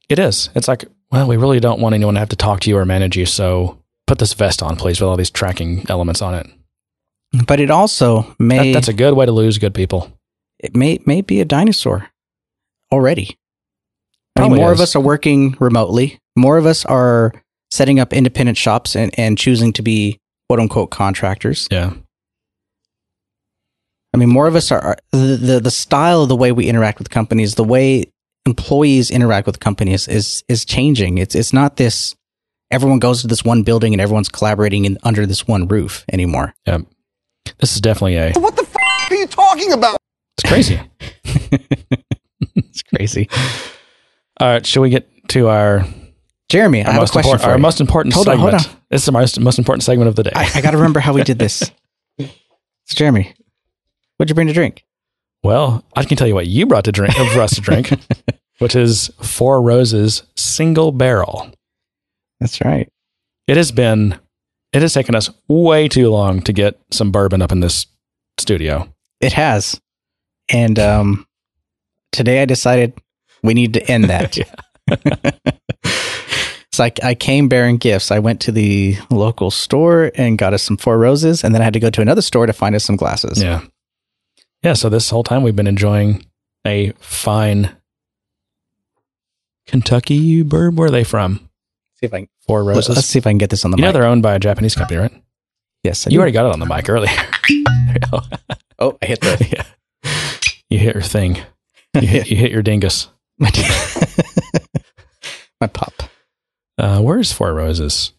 It is. It's like, well, we really don't want anyone to have to talk to you or manage you. So put this vest on, please, with all these tracking elements on it. But it also That, may that's a good way to lose good people. it may may be a dinosaur already. I mean, more of us are working remotely. More of us are setting up independent shops and, and choosing to be quote unquote contractors. Yeah. I mean, more of us are are- the, the the style of the way we interact with companies, the way employees interact with companies is is changing. It's it's not this everyone goes to this one building and everyone's collaborating in, under this one roof anymore. Yep. This is definitely a, What the f- are you talking about? it's crazy. It's crazy. All right. Should we get to our, Jeremy, I our have a most, question important, for our you. most important Hold on, segment? hold on. This is the most, most important segment of the day. I, I got to remember how we did this. So, Jeremy, what'd you bring to drink? well, I can tell you what you brought to drink for us to drink, which is Four Roses Single Barrel. That's right. It has been, it has taken us way too long to get some bourbon up in this studio. It has. And um, today I decided we need to end that. so I, I came bearing gifts. I went to the local store and got us some Four Roses, and then I had to go to another store to find us some glasses. Yeah. Yeah. So this whole time we've been enjoying a fine Kentucky bourbon. Where are they from? See if I can, Four Roses. let's see if I can get this on the you know mic. they're owned by a Japanese company, right? yes, I You do. already got it on the mic earlier. There you go. Oh, I hit the. yeah. You hit your thing. You hit, you hit your dingus. my, my pop. Uh, where's Four Roses?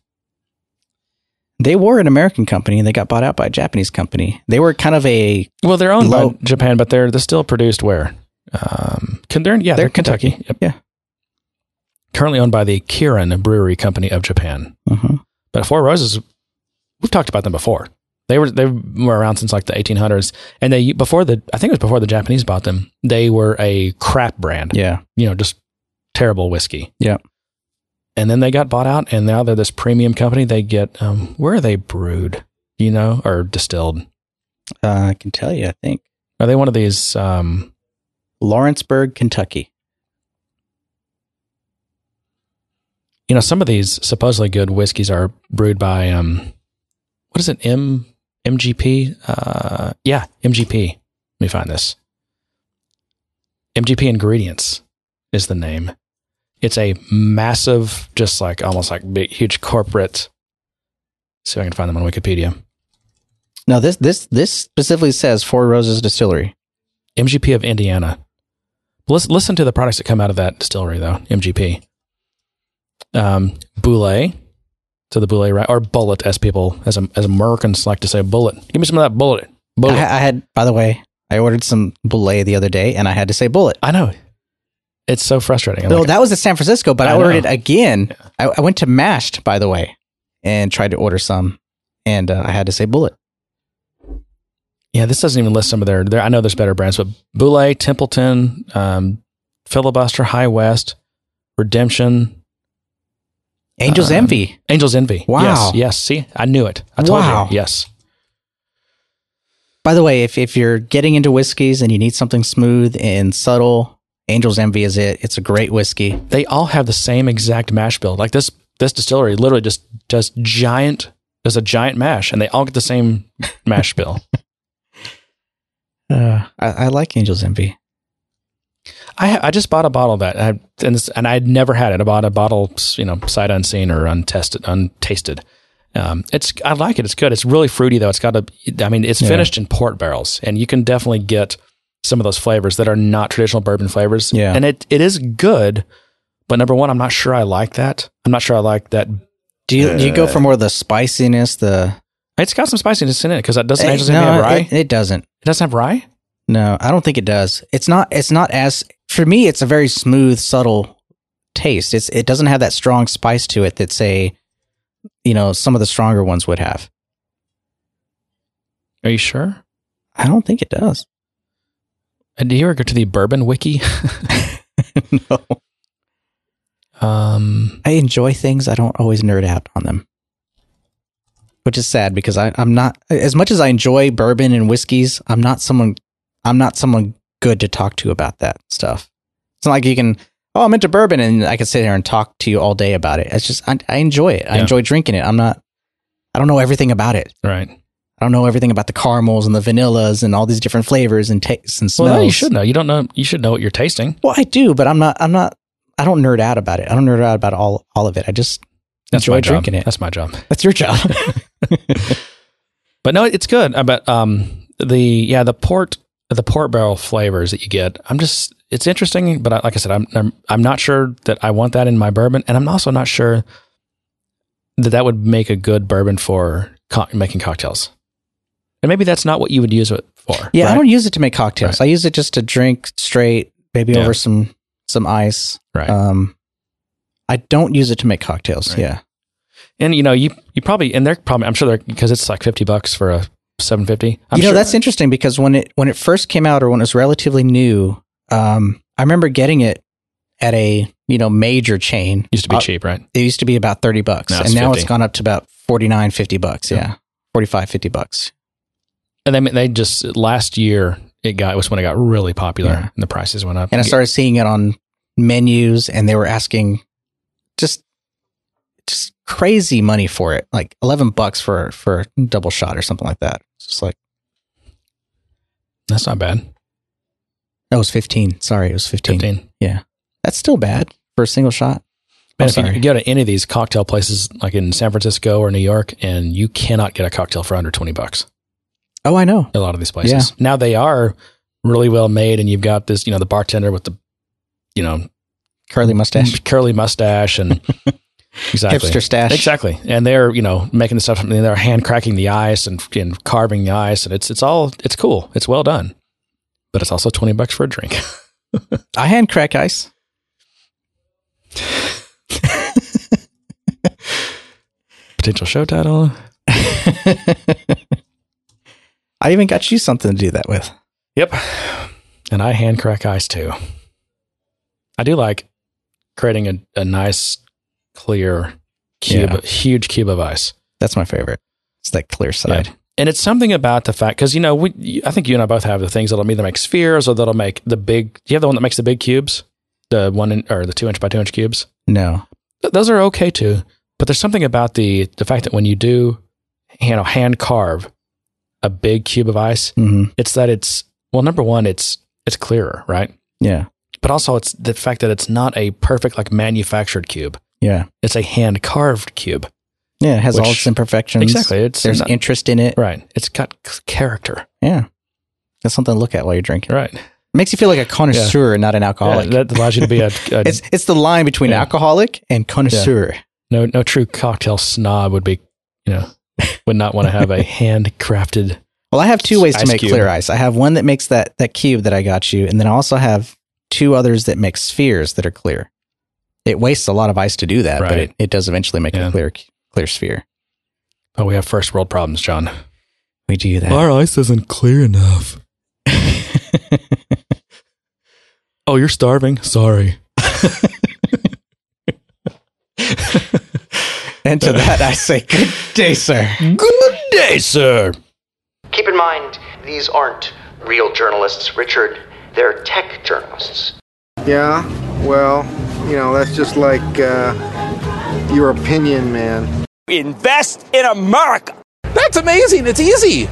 They were an American company and they got bought out by a Japanese company. They were kind of a Well, they're owned Low- by Japan, but they're they're still produced where? Um, can they're, yeah, they're, They're Kentucky. Kentucky. Yep. Yeah. Currently owned by the Kirin Brewery Company of Japan. Mhm. But Four Roses, we've talked about them before. They were they were around since like the 1800s, and they before the I think it was before the Japanese bought them. They were a crap brand. yeah, You know, just terrible whiskey. yeah. And then they got bought out, and now they're this premium company. They get um, where are they brewed? You know, or distilled? Uh, I can tell you. I think Are they one of these? Um, Lawrenceburg, Kentucky. You know, some of these supposedly good whiskeys are brewed by um, what is it? M MGP? Uh, yeah, MGP. Let me find this. MGP Ingredients is the name. It's a massive, just like almost like big, huge corporate. See if I can find them on Wikipedia. Now this this this specifically says Four Roses Distillery. MGP of Indiana. Listen, listen to the products that come out of that distillery, though. MGP. Um. So the Boulay, right? Or Bullet, as people, as, as Americans like to say, Bullet. Give me some of that Bullet. I, Bullet. I had, by the way, I ordered some Bullet the other day, and I had to say Bullet. I know. It's so frustrating. No, like, that was at San Francisco, but I, I ordered know. it again. I, I went to Mashed, by the way, and tried to order some, and uh, I had to say Bullet. yeah, this doesn't even list some of their, their I know there's better brands, but Boulay, Templeton, um, Filibuster, High West, Redemption, Angel's Um, Envy. Angel's Envy. Wow. Yes, yes. See, I knew it. I told Wow. you. Yes. By the way, if if you're getting into whiskeys and you need something smooth and subtle, Angel's Envy is it. It's a great whiskey. they all have the same exact mash bill. Like this this distillery literally just does giant does a giant mash and they all get the same mash bill. Uh, I, I like Angel's Envy. I I just bought a bottle of that and, I, and, this, and I had never had it. I bought a bottle, you know, sight unseen or untested, untasted. Um, it's I like it. It's good. It's really fruity though. It's got a. I mean, it's Yeah. finished in port barrels, and you can definitely get some of those flavors that are not traditional bourbon flavors. Yeah. and it it is good. But number one, I'm not sure I like that. I'm not sure I like that. Do you do you go for more of the spiciness? The It's got some spiciness in it because it doesn't Eh, Angel's no, have rye. It, it doesn't. It doesn't have rye. No, I don't think it does. It's not. It's not as for me. It's a very smooth, subtle taste. It's it doesn't have that strong spice to it that say, you know, some of the stronger ones would have. Are you sure? I don't think it does. And do you ever go to the Bourbon Wiki? no, um, I enjoy things. I don't always nerd out on them, which is sad because I, I'm not as much as I enjoy bourbon and whiskeys. I'm not someone. I'm not someone good to talk to about that stuff. It's not like you can. Oh, I'm into bourbon, and I can sit there and talk to you all day about it. It's just I, I enjoy it. I Yeah. enjoy drinking it. I'm not. I don't know everything about it. right. I don't know everything about the caramels and the vanillas and all these different flavors and tastes and smells. Well, no, you should know. You don't know. You should know what you're tasting. Well, I do, but I'm not. I'm not. I don't nerd out about it. I don't nerd out about all all of it. I just That's enjoy drinking it. That's my job. That's your job. But no, it's good. But um, the yeah, the port the port barrel flavors that you get, I'm just it's interesting. But I, like I said, I'm, I'm I'm not sure that I want that in my bourbon, and I'm also not sure that that would make a good bourbon for co- making cocktails. And maybe that's not what you would use it for. yeah, I don't use it to make cocktails. Right. I use it just to drink straight, maybe Yeah. over some some ice. Right. Um, I don't use it to make cocktails. Right. Yeah. And you know, you you probably and they're probably I'm sure they're because it's like fifty bucks for a seven fifty. you know, that's interesting because when it when it first came out or when it was relatively new, um, I remember getting it at a you know major chain. used to be Uh, cheap, right? It used to be about 30 bucks Now and now 50. it's gone up to about 49, 50 bucks. Yeah. Yeah. 45, 50 bucks. And they they just last year it got was when it got really popular Yeah. and the prices went up. And I started seeing it on menus and they were asking just just crazy money for it. Like 11 bucks for for a double shot or something like that. It's just like That's not bad. that was 15. Sorry, it was 15. Fifteen. That's still bad for a single shot. Man, if you go to any of these cocktail places like in San Francisco or New York, and you cannot get a cocktail for under twenty bucks. Oh, I know. A lot of these places. Now they are really well made, and you've got this, you know, the bartender with the, you know, Curly mustache. curly mustache and exactly Hipster stash. Exactly, and they're you know making the stuff. and They're hand cracking the ice and, and carving the ice, and it's it's all it's cool. It's well done, but it's also twenty bucks for a drink. I hand crack ice. Potential show title. I even got you something to do that with. Yep, and I hand crack ice too. I do like creating a, a nice clear cube, Yeah. huge cube of ice. That's my favorite. It's that clear side. Yeah. And it's something about the fact because you know we, I think you and I both have the things that'll either make spheres or that'll make the big. Do you have the one that makes the big cubes, the one in, or the two inch by two inch cubes? No. Those are okay too, but there's something about the the fact that when you do, you know, hand carve a big cube of ice, hmm it's that it's well, number one, it's it's clearer, right? Yeah. But also, it's the fact that it's not a perfect like manufactured cube. Yeah. It's a hand carved cube. Yeah, it has all its imperfections. Exactly, it's There's not- interest in it. Right. It's got character. Yeah. That's something to look at while you're drinking. Right. It makes you feel like a connoisseur and not an alcoholic. Yeah, that allows you to be a, a it's it's the line between Yeah. alcoholic and connoisseur. no no true cocktail snob would be you know would not want to have a handcrafted. Well, I have two ways to make cube. clear ice. I have one that makes that that cube that I got you, and then I also have two others that make spheres that are clear. It wastes a lot of ice to do that, but it, it does eventually make Yeah. a clear clear sphere. Oh, we have first world problems, John. We do that. Our ice isn't clear enough. Oh, you're starving. Sorry. and to that, I say, good day, sir. Good day, sir. Keep in mind, these aren't real journalists, Richard. They're tech journalists. Yeah, well, you know, that's just like uh, your opinion, man. Invest in America. That's amazing. It's easy.